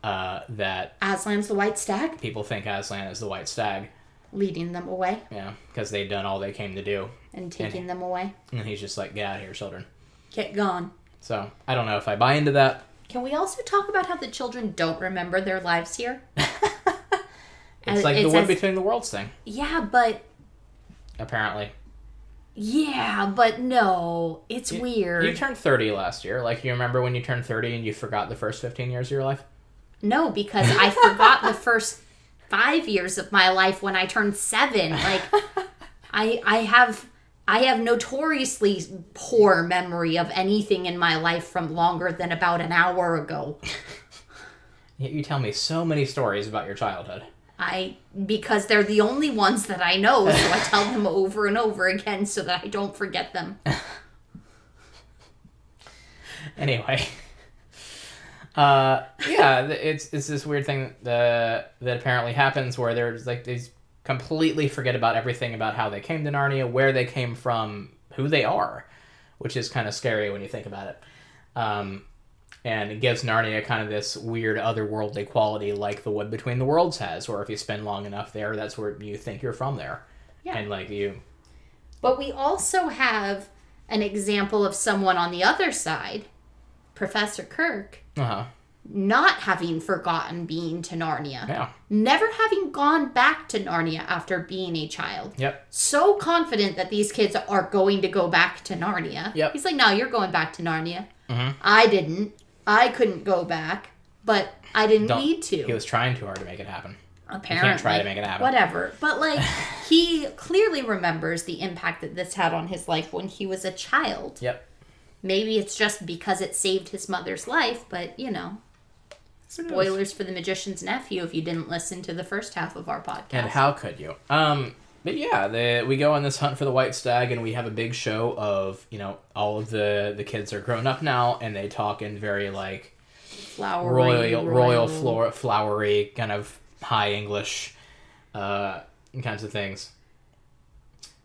uh, that Aslan's the white stag, people think Aslan is the white stag. Leading them away Yeah, because they'd done all they came to do, and taking them away. and he's just like, get out of here, children. Get gone. So I don't know if I buy into that. Can we also talk about how the children don't remember their lives here? <laughs> It's like it the one between the worlds thing, Yeah, but apparently. yeah, but no, it's weird. You turned 30 last year. Like, you remember when you turned 30 and you forgot the first 15 years of your life? No, because I forgot the first five years of my life when I turned seven. Like, <laughs> I I have I have notoriously poor memory of anything in my life from longer than about an hour ago. <laughs> Yet you tell me so many stories about your childhood. I because they're the only ones that I know, so I tell them <laughs> over and over again so that I don't forget them. Anyway. Uh, yeah, it's it's this weird thing that that apparently happens where there's like these completely forget about everything about how they came to Narnia, where they came from, who they are, which is kind of scary when you think about it. Um, and it gives Narnia kind of this weird otherworldly quality, like the Wood Between the Worlds has, where if you spend long enough there, that's where you think you're from there, Yeah. and like you, But we also have an example of someone on the other side, Professor Kirk, uh huh, not having forgotten being to Narnia, yeah, never having gone back to Narnia after being a child. yep, So confident that these kids are going to go back to Narnia. Yep. He's like, no, you're going back to Narnia. Mhm. I didn't. I couldn't go back, but I didn't Don't- need to. he was trying too hard to make it happen. apparently try to make it happen. whatever but like <laughs> he clearly remembers the impact that this had on his life when he was a child Yep. Maybe it's just because it saved his mother's life but you know spoilers for the magician's nephew if you didn't listen to the first half of our podcast And how could you? Um, but yeah, the, we go on this hunt for the white stag, and we have a big show of you know all of the the kids are grown up now, and they talk in very like flowery royal royal flor- flowery kind of high English, uh, kinds of things.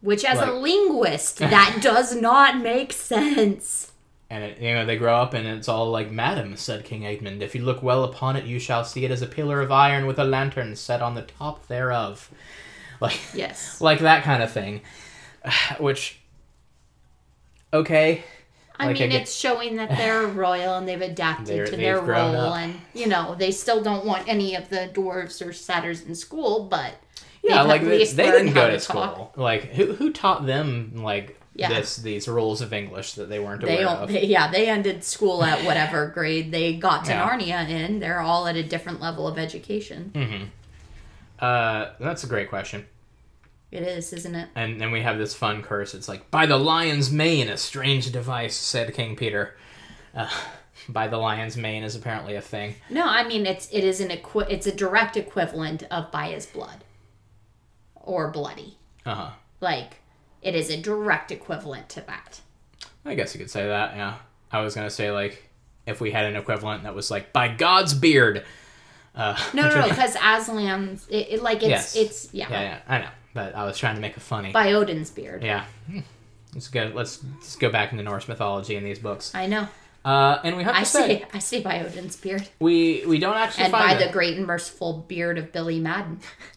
Which, as a linguist, <laughs> that does not make sense. And it, you know they grow up and it's all like, "Madam," said King Edmund, "if you look well upon it, you shall see it as a pillar of iron with a lantern set on the top thereof." <laughs> Like, Yes. <laughs> like that kind of thing. <sighs> Which, okay, I Like, mean, get- it's showing that they're royal and they've adapted to their role, up. and you know they still don't want any of the dwarves or satyrs in school, but yeah, like they, they didn't go to school. Like, who who taught them like Yeah. this these rules of English that they weren't They aware of? They, yeah, they ended school at whatever grade they got to Yeah. Narnia in. They're all at a different level of education. Mm-hmm. Uh, that's a great question. It is, isn't it? And then we have this fun curse. It's like, by the lion's mane, a strange device, said King Peter. Uh, <laughs> by the lion's mane is apparently a thing. No, I mean it's it is an equi- it's a direct equivalent of by his blood or bloody. Uh huh. Like it is a direct equivalent to that. I guess you could say that, yeah. I was going to say, like, if we had an equivalent that was like, by God's beard. Uh, No, no, no, <laughs> because Aslan, it, it like it's Yes. it's yeah, yeah, yeah, I know. But I was trying to make it funny. by Odin's beard. yeah. Let's go. Let's, let's go back into Norse mythology in these books. I know. Uh, and we have to I say, say I say by Odin's beard, we we don't actually and by it. the great and merciful beard of Billy Madden. <laughs>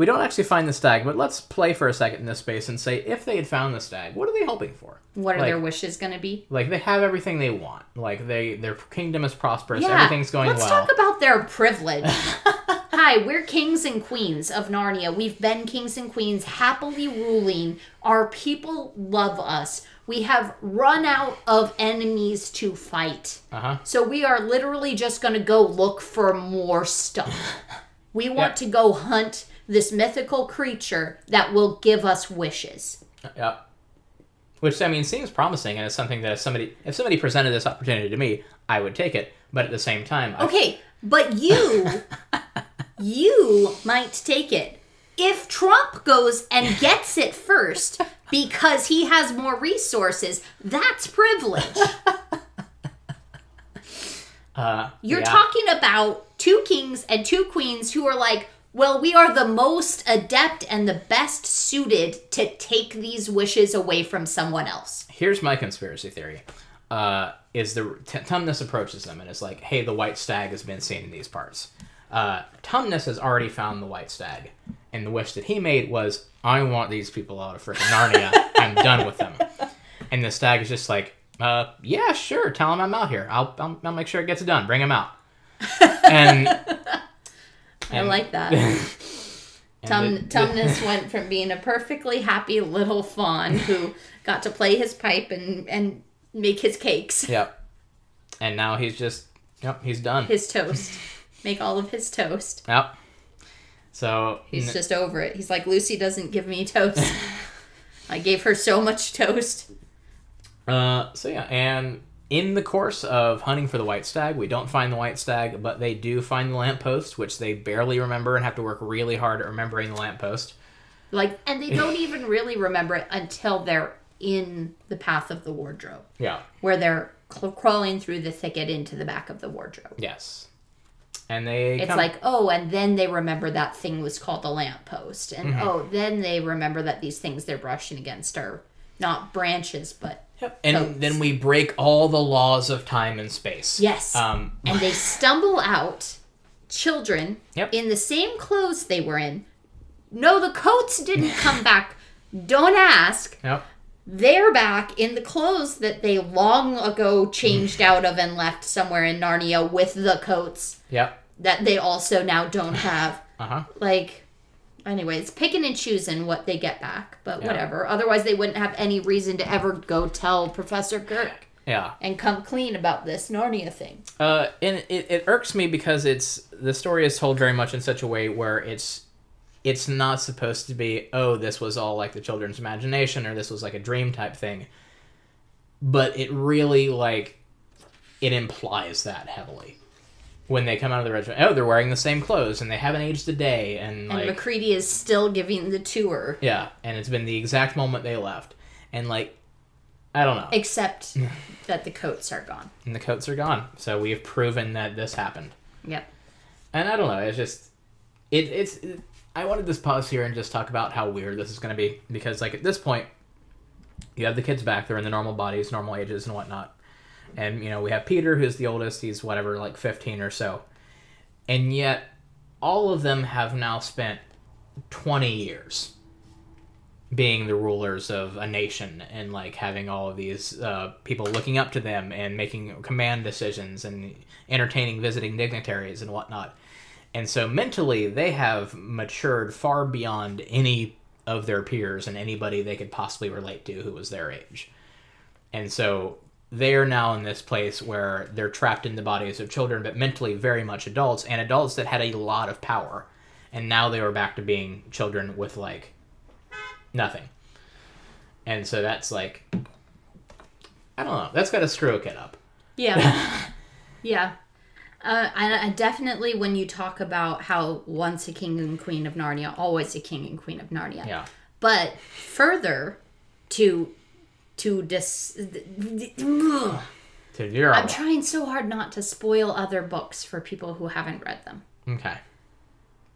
We don't actually find the stag, but let's play for a second in this space and say if they had found the stag, what are they hoping for? What are Like- their wishes going to be? Like they have everything they want. Like they their kingdom is prosperous. Yeah, Everything's going let's well. talk about their privilege. <laughs> Hi, we're kings and queens of Narnia. We've been kings and queens, happily ruling. Our people love us. We have run out of enemies to fight. uh huh. So we are literally just going to go look for more stuff. <laughs> We want Yep. to go hunt this mythical creature that will give us wishes. Yep. Which I mean seems promising, and it's something that if somebody if somebody presented this opportunity to me, I would take it. But at the same time, I, Okay, but you, <laughs> you might take it. If Trump goes and gets it first because he has more resources, that's privilege. <laughs> uh, You're yeah. talking about two kings and two queens who are like, well, we are the most adept and the best suited to take these wishes away from someone else. Here's my conspiracy theory. Uh, is the T- Tumnus approaches them and is like, "Hey, the white stag has been seen in these parts." Uh, Tumnus has already found the white stag, and the wish that he made was, "I want these people out of freaking Narnia. I'm done with them." And the stag is just like, uh, "Yeah, sure. Tell him I'm out here. I'll, I'll, I'll make sure it gets done. Bring him out." And, I like that. <laughs> <laughs> Tum- the- Tumnus <laughs> went from being a perfectly happy little faun who got to play his pipe and, and make his cakes, Yep. And now he's just, yep, he's done. his toast, make all of his toast. Yep. So He's n- just over it. He's like, Lucy doesn't give me toast. I gave her so much toast. Uh, so yeah, and in the course of hunting for the white stag, we don't find the white stag, but they do find the lamppost, which they barely remember and have to work really hard at remembering the lamppost. Like, and they don't <laughs> even really remember it until they're in the path of the wardrobe, Yeah. where they're cl- crawling through the thicket into the back of the wardrobe. Yes. And they It's come- like, oh, and then they remember that thing was called a lamppost. And Mm-hmm. oh, then they remember that these things they're brushing against are not branches, but Yep. and coats. then we break all the laws of time and space. yes. Um. and they <laughs> stumble out, children, Yep. in the same clothes they were in. No, the coats didn't come <laughs> back. Don't ask. Yep. They're back in the clothes that they long ago changed out of and left somewhere in Narnia with the coats Yep. that they also now don't have. Uh huh. like anyways picking and choosing what they get back but Yeah. whatever otherwise they wouldn't have any reason to ever go tell professor kirk Yeah. and come clean about this narnia thing Uh, and it, it irks me because it's the story is told very much in such a way where it's it's not supposed to be oh this was all like the children's imagination or this was like a dream type thing but it really like it implies that heavily when they come out of the regiment oh they're wearing the same clothes and they haven't aged a day and and like macready is still giving the tour. Yeah and it's been the exact moment they left. And like i don't know. Except <laughs> that the coats are gone. And the coats are gone. So we have proven that this happened. Yep. And I don't know. It's just it it's I wanted to pause here and just talk about how weird this is going to be. Because, like, at this point, you have the kids back; they're in the normal bodies, normal ages, and whatnot. And you know, we have Peter, who's the oldest; he's whatever, like fifteen or so. And yet, all of them have now spent twenty years being the rulers of a nation and like having all of these uh, people looking up to them and making command decisions and entertaining visiting dignitaries and whatnot. And so mentally, they have matured far beyond any of their peers and anybody they could possibly relate to who was their age. And so they are now in this place where they're trapped in the bodies of children, but mentally very much adults and adults that had a lot of power. And now they were back to being children with like nothing. And so that's like, I don't know. That's got to screw a kid up. Yeah. <laughs> yeah. Uh, I, I definitely, when you talk about how once a king and queen of Narnia, always a king and queen of Narnia. Yeah. But further to to dis. <sighs> To your I'm trying so hard not to spoil other books for people who haven't read them. Okay.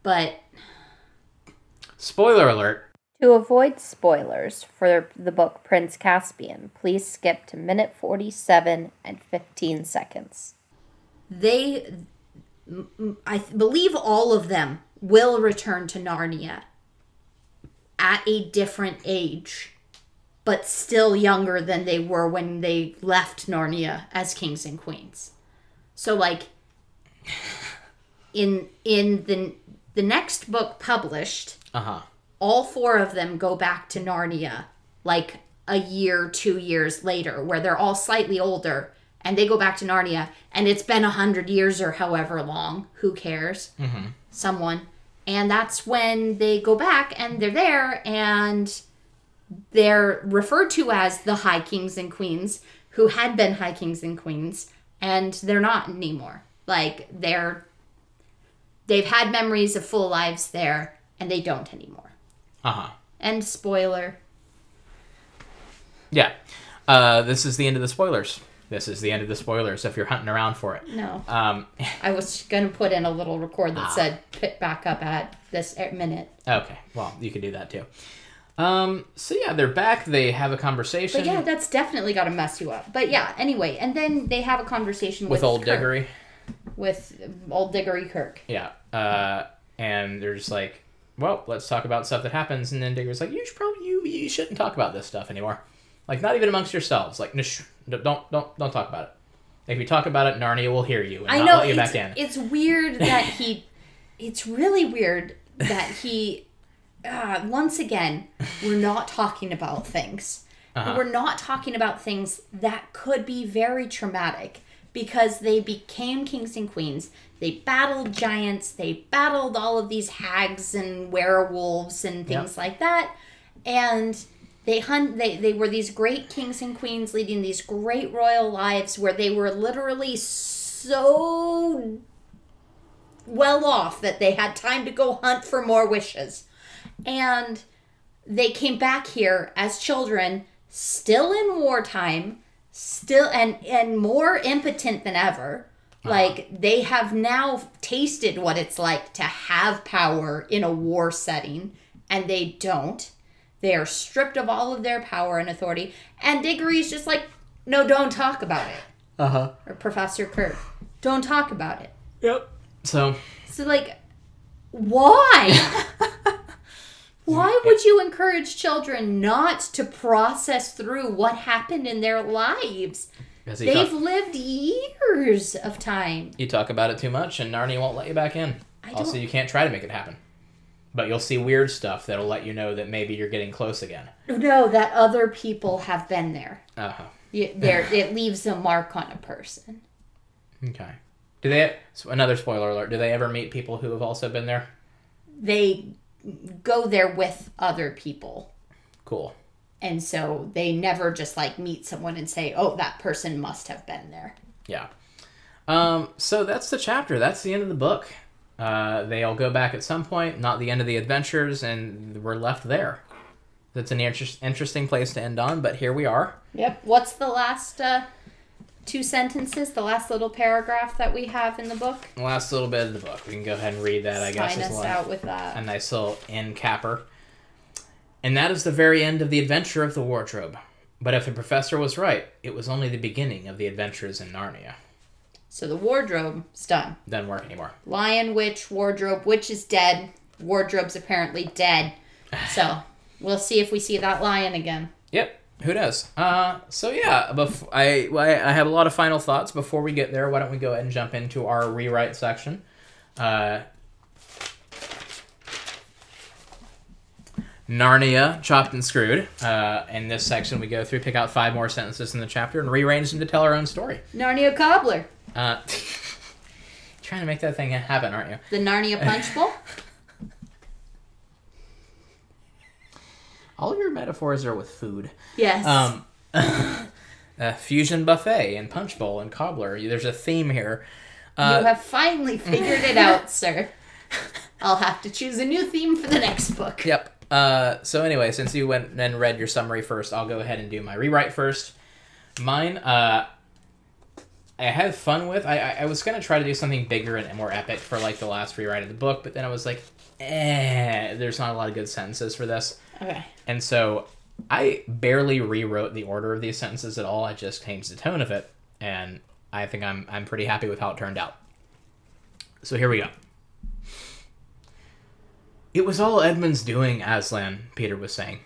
But Spoiler alert. To avoid spoilers for the book Prince Caspian, please skip to minute 47 and 15 seconds. they I believe all of them will return to narnia at a different age but still younger than they were when they left narnia as kings and queens so like <laughs> in in the the next book published Uh huh. all four of them go back to Narnia like a year, two years later, where they're all slightly older and they go back to Narnia and it's been a hundred years or however long. Who cares? Mm-hmm. Someone. And that's when they go back and they're there and they're referred to as the High Kings and Queens who had been High Kings and Queens and they're not anymore. Like they're they've had memories of full lives there and they don't anymore. Uh huh. And spoiler. Yeah. Uh, this is the end of the spoilers. This is the end of the spoilers if you're hunting around for it. No. Um, I was going to put in a little record that Ah. said pick back up at this minute. okay. Well, you could do that too. Um, so yeah, they're back. They have a conversation But yeah, that's definitely got to mess you up. But yeah, anyway, and then they have a conversation with, with old Kirk, Diggory. With old Diggory Kirk. Yeah. Uh, and they're just like, well, let's talk about stuff that happens. And then Diggory's like, you should probably you you shouldn't talk about this stuff anymore. Like not even amongst yourselves. Like "Nish, don't don't don't talk about it. If you talk about it, Narnia will hear you and I not know let you back in. it's weird that <laughs> he. It's really weird that he. Uh, once again, we're not talking about things. Uh-huh. We're not talking about things that could be very traumatic because they became kings and queens. They battled giants. They battled all of these hags and werewolves and things like that. And they hunt they, they were these great kings and queens leading these great royal lives where they were literally so well off that they had time to go hunt for more wishes. And they came back here as children, still in wartime, still and and more impotent than ever. Like they have now tasted what it's like to have power in a war setting, and they don't. They are stripped of all of their power and authority. And Diggory's just like, no, don't talk about it. Uh huh. Or Professor Kirk, don't talk about it. Yep. So So like, why? <laughs> why would you encourage children not to process through what happened in their lives? They've talk, lived years of time. you talk about it too much, and Narnia won't let you back in. I Also, you can't try to make it happen. But you'll see weird stuff that'll let you know that maybe you're getting close again. No, that other people have been there. Uh huh. There, it leaves a mark on a person. Okay. Do they? Another spoiler alert. Do they ever meet people who have also been there? They go there with other people. Cool. And so they never just like meet someone and say, oh, that person must have been there. Yeah. Um, so that's the chapter. That's the end of the book. Uh, they all go back at some point, not the end of the adventures, and we're left there. That's an inter- interesting place to end on, but here we are. Yep. What's the last uh, two sentences, the last little paragraph that we have in the book? The last little bit of the book. We can go ahead and read that. I guess Sign is us like out with that. a nice little end capper. And that is the very end of the adventure of the wardrobe. But if the professor was right, it was only the beginning of the adventures in Narnia. So the wardrobe's done. Doesn't work anymore. Lion, witch, wardrobe. Witch is dead. Wardrobe's apparently dead. <sighs> So we'll see if we see that lion again. Yep. Who knows? Uh, so yeah, bef- I well, I I have a lot of final thoughts. Before we get there, why don't we go ahead and jump into our rewrite section? Uh, Narnia, chopped and screwed. Uh, in this section, we go through, pick out five more sentences in the chapter, and rearrange them to tell our own story. Narnia cobbler. Uh, <laughs> trying to make that thing happen, aren't you? The Narnia punch bowl. <laughs> All your metaphors are with food. Yes. Um, <laughs> uh, fusion buffet and punch bowl and cobbler. There's a theme here. Uh, you have finally figured it out, sir. I'll have to choose a new theme for the next book. Yep. Uh, so anyway, since you went and read your summary first, I'll go ahead and do my rewrite first. Mine, uh, I had fun with. I, I, I was gonna try to do something bigger and more epic for like the last rewrite of the book, but then I was like, eh, there's not a lot of good sentences for this, Okay. and so I barely rewrote the order of these sentences at all. I just changed the tone of it, and I think I'm I'm pretty happy with how it turned out. So here we go. It was all Edmund's doing, Aslan, Peter was saying.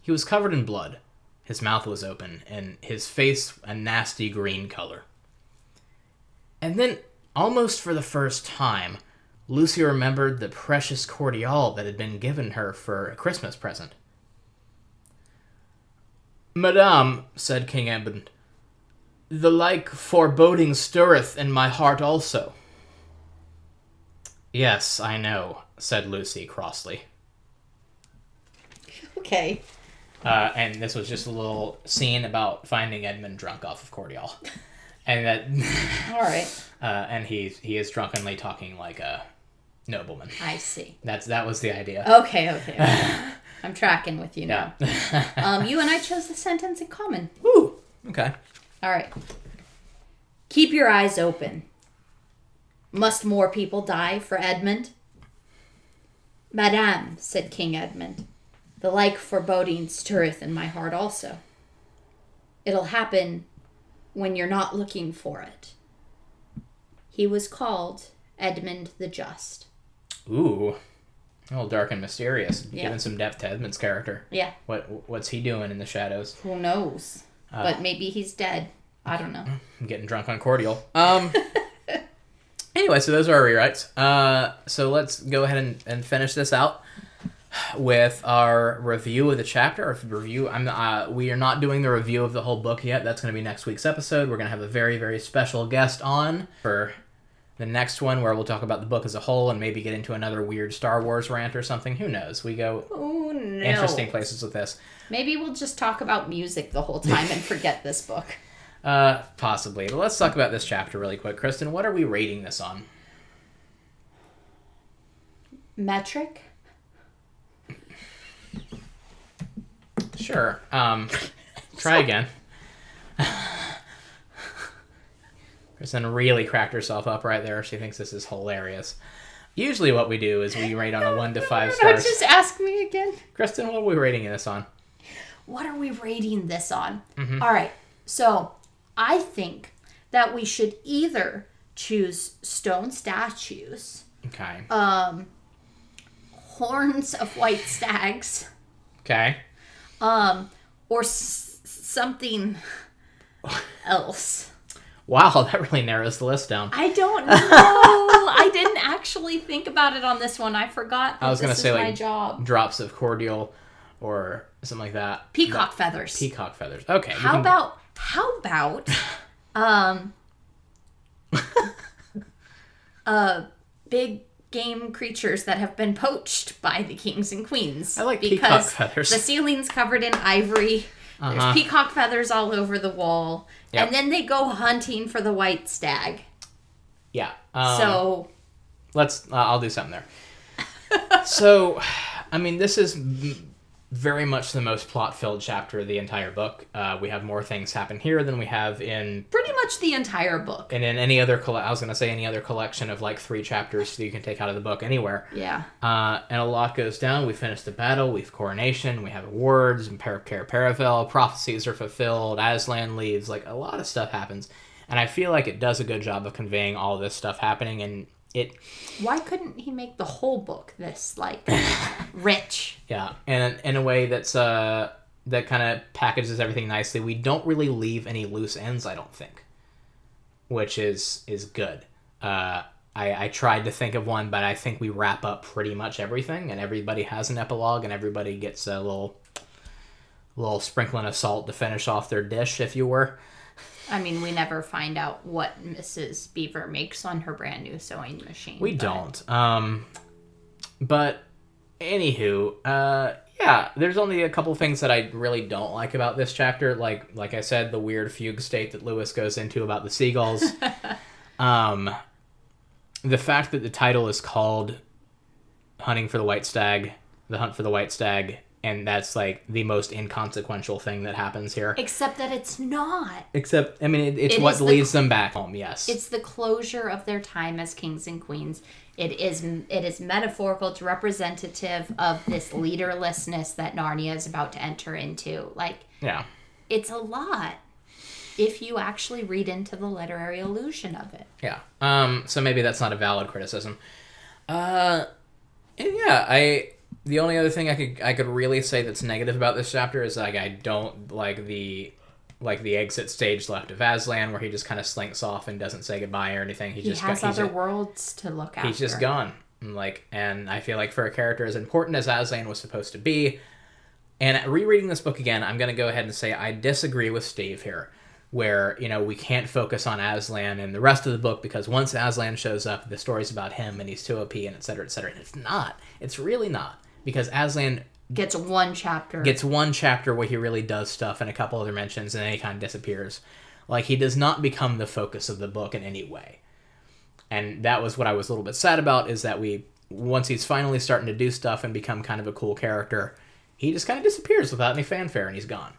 He was covered in blood. His mouth was open, and his face a nasty green color. And then, almost for the first time, Lucy remembered the precious cordial that had been given her for a Christmas present. Madame, said King Edmund, the like foreboding stirreth in my heart also. Yes, I know, said Lucy crossly. <laughs> Okay. Uh, and this was just a little scene about finding Edmund drunk off of cordial, <laughs> and that, All right. <laughs> uh, and he he is drunkenly talking like a nobleman. I see. That's that was the idea. Okay, okay. okay. <laughs> I'm tracking with you now. Yeah. <laughs> Um, you and I chose the sentence in common. Woo. Okay. All right. Keep your eyes open. Must more people die for Edmund? Madame, said King Edmund, the like foreboding stirreth in my heart also. It'll happen when you're not looking for it. He was called Edmund the Just. Ooh. A little dark and mysterious. Yeah. Giving some depth to Edmund's character. Yeah, What what's he doing in the shadows? who knows? but maybe he's dead. I don't know. <laughs> I'm getting drunk on cordial. <laughs> Um. anyway, so those are our rewrites. Uh, so let's go ahead and, and finish this out with our review of the chapter. Or review. I'm. Uh, we are not doing the review of the whole book yet. That's going to be next week's episode. We're going to have a very very special guest on for the next one, where we'll talk about the book as a whole and maybe get into another weird Star Wars rant or something. Who knows? We go Oh no. interesting places with this. Maybe we'll just talk about music the whole time and forget this book. <laughs> Uh, possibly. But let's talk about this chapter really quick. Kristen, what are we rating this on? Metric? Sure. Um, try <laughs> again. Kristen really cracked herself up right there. She thinks this is hilarious. Usually, what we do is we <laughs> rate on a one to five No, stars. just ask me again. Kristen, what are we rating this on? What are we rating this on? Mm-hmm. All right. So, I think that we should either choose stone statues, Okay. um, horns of white stags, Okay. um, or s- something else. Wow, <laughs> that really narrows the list down. I don't <laughs> know. I didn't actually think about it on this one. I forgot that I was gonna say my like job. drops of cordial or something like that. Peacock feathers. Peacock feathers. Okay. How about how about <laughs> um uh big game creatures that have been poached by the kings and queens? I like peacock feathers. The ceiling's covered in ivory. Uh-huh. There's peacock feathers all over the wall. Yep. And then they go hunting for the white stag. Yeah. Um, so let's uh, i'll do something there <laughs> so i mean this is very much the most plot filled chapter of the entire book. Uh, we have more things happen here than we have in Pretty much the entire book. and in any other. Coll- I was gonna say any other collection of like three chapters that you can take out of the book anywhere. Yeah. Uh, and a lot goes down. We finish the battle. We have coronation. We have awards. And Par- Par- Paravel prophecies are fulfilled. Aslan leaves. Like a lot of stuff happens, and I feel like it does a good job of conveying all this stuff happening. And it, Why couldn't he make the whole book this like <laughs> rich? yeah, and in a way that's uh that kind of packages everything nicely. We don't really leave any loose ends. I don't think, which is is good. Uh, I, I tried to think of one, but I think we wrap up pretty much everything, and everybody has an epilogue, and everybody gets a little, little sprinkling of salt to finish off their dish, if you were. I mean, we never find out what Mrs. Beaver makes on her brand new sewing machine. We but- don't. Um, but anywho, uh, yeah, there's only a couple things that I really don't like about this chapter. Like, like I said, the weird fugue state that Lewis goes into about the seagulls. <laughs> um, the fact that the title is called "Hunting for the White Stag," the hunt for the white stag, and that's like the most inconsequential thing that happens here. Except that it's not. Except, I mean, it, it's It what is the- leads them back home. Yes, It's the closure of their time as kings and queens. It is it is metaphorical. It's representative of this leaderlessness that Narnia is about to enter into. Like yeah. it's a lot if you actually read into the literary illusion of it. Yeah. Um. So maybe that's not a valid criticism. Uh. And yeah, I. The only other thing I could I could really say that's negative about this chapter is like I don't like the like the exit stage left of Aslan where he just kind of slinks off and doesn't say goodbye or anything. He, He just has got, other ju- worlds to look at. he's just gone. And, Like and I feel like for a character as important as Aslan was supposed to be, and rereading this book again, I'm gonna go ahead and say I disagree with Steve here. Where you know we can't focus on Aslan and the rest of the book because once Aslan shows up, the story's about him and he's too OP and et cetera, et cetera. And it's not. It's really not because Aslan Gets one chapter. gets one chapter where he really does stuff and a couple other mentions and then he kind of disappears. Like he does not become the focus of the book in any way. And that was what I was a little bit sad about is that we once he's finally starting to do stuff and become kind of a cool character, he just kind of disappears without any fanfare and he's gone.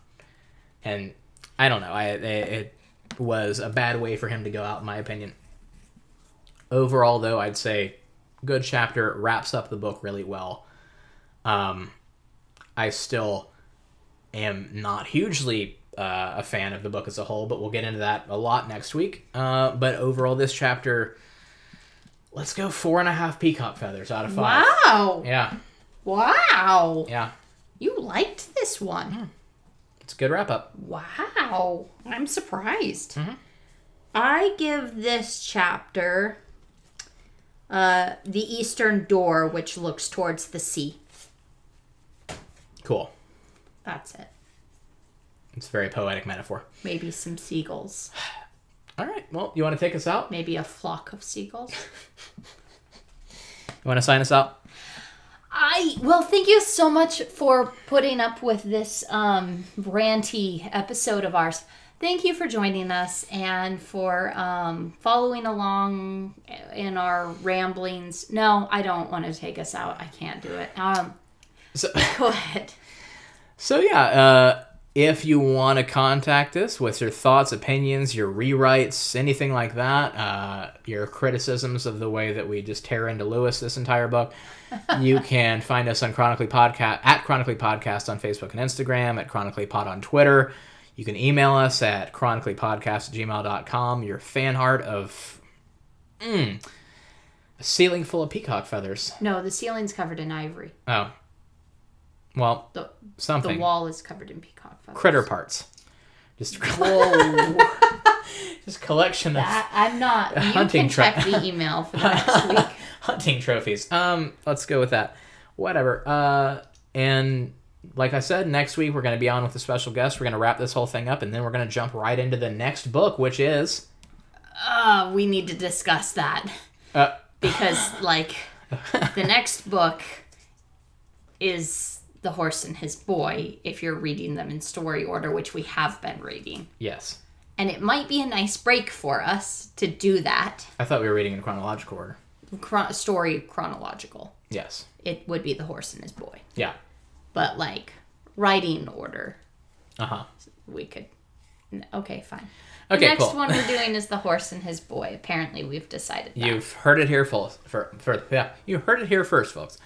And I don't know. I it, it was a bad way for him to go out in my opinion. Overall though, I'd say good chapter wraps up the book really well. Um I still am not hugely uh, a fan of the book as a whole, but we'll get into that a lot next week. Uh, but overall, this chapter, let's go four and a half peacock feathers out of five. wow. Yeah, Wow. yeah, You liked this one. it's a good wrap up. Wow. I'm surprised. Mm-hmm. I give this chapter uh, the eastern door, which looks towards the sea. Cool. That's it. It's a very poetic metaphor. Maybe some seagulls. All right. Well, you want to take us out? Maybe a flock of seagulls. You want to sign us out? I well, thank you so much for putting up with this um, ranty episode of ours. Thank you for joining us and for um, following along in our ramblings. No, I don't want to take us out. I can't do it. Um, So, <laughs> go ahead. so yeah. Uh, if you want to contact us with your thoughts, opinions, your rewrites, anything like that, uh, your criticisms of the way that we just tear into Lewis this entire book, <laughs> you can find us on Chronically Podcast at Chronically Podcast on Facebook and Instagram, at Chronically Pod on Twitter. You can email us at chronicallypodcast@gmail.com. Your fan heart of mm, a ceiling full of peacock feathers. No, the ceiling's covered in ivory. Oh. Well, The something. the wall is covered in peacock feathers. Critter parts. Just Whoa. <laughs> just collection of that, I'm not. You Hunting can check the email for the next <laughs> week. hunting trophies. Um, let's go with that. Whatever. Uh, and like I said, next week we're going to be on with a special guest. We're going to wrap this whole thing up, and then we're going to jump right into the next book, which is Uh, we need to discuss that. uh, because like <laughs> the next book is the horse and his boy if you're reading them in story order which we have been reading yes. and it might be a nice break for us to do that I thought we were reading in chronological order. Chron- story chronological Yes. it would be the horse and his boy Yeah. but like writing order, Uh huh. we could. Okay, fine. Okay, the next cool. one we're <laughs> doing is the horse and his boy. Apparently, we've decided that. You've heard it here, folks. For, for yeah, you heard it here first, folks.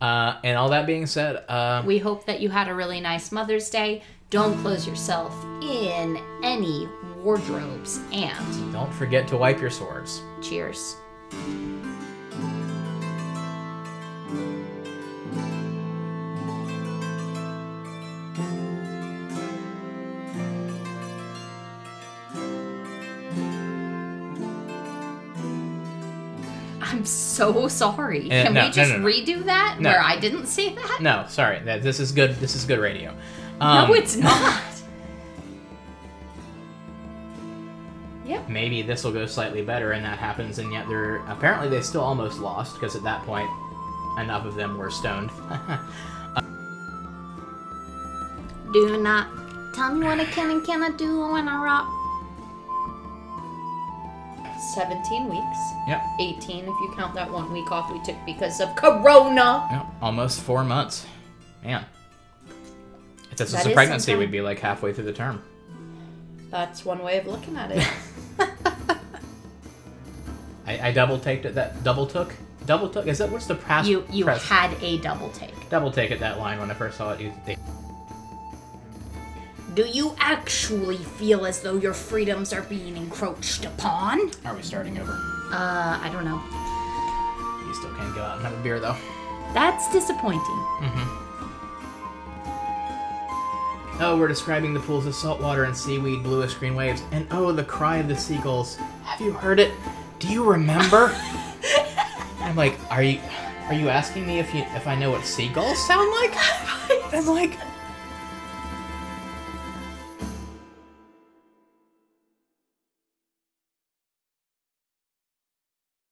Uh, and all that being said, uh, We hope that you had a really nice Mother's Day. Don't close yourself in any wardrobes and don't forget to wipe your swords. cheers. So sorry. Eh, Can no, we just no, no. redo that No. where I didn't say that? No, sorry. That this is good. This is good radio. Um, no, it's not. <laughs> yep. maybe this will go slightly better, and that happens. And yet they're apparently they still almost lost because at that point, enough of them were stoned. <laughs> Do not tell me what I can and cannot do when I rock. 17 weeks. yep. 18 if you count that one week off we took because of Corona. Yep. Almost four months. Man. If this That was a pregnancy, we'd be like halfway through the term. That's one way of looking at it. <laughs> I, I double taked it. That double took. Double took. Is that what's the past? you you pres- had a double take. double take at that line when I first saw it. You, they, Do you actually feel as though your freedoms are being encroached upon? are we starting over? Uh, I don't know. You still can't go out and have a beer though. That's disappointing. Mm-hmm. Oh, we're describing the pools of salt water and seaweed, bluish green waves, and oh, the cry of the seagulls. Have you heard it? Do you remember? <laughs> I'm like, are you, are you asking me if you if I know what seagulls sound like? <laughs> I'm like,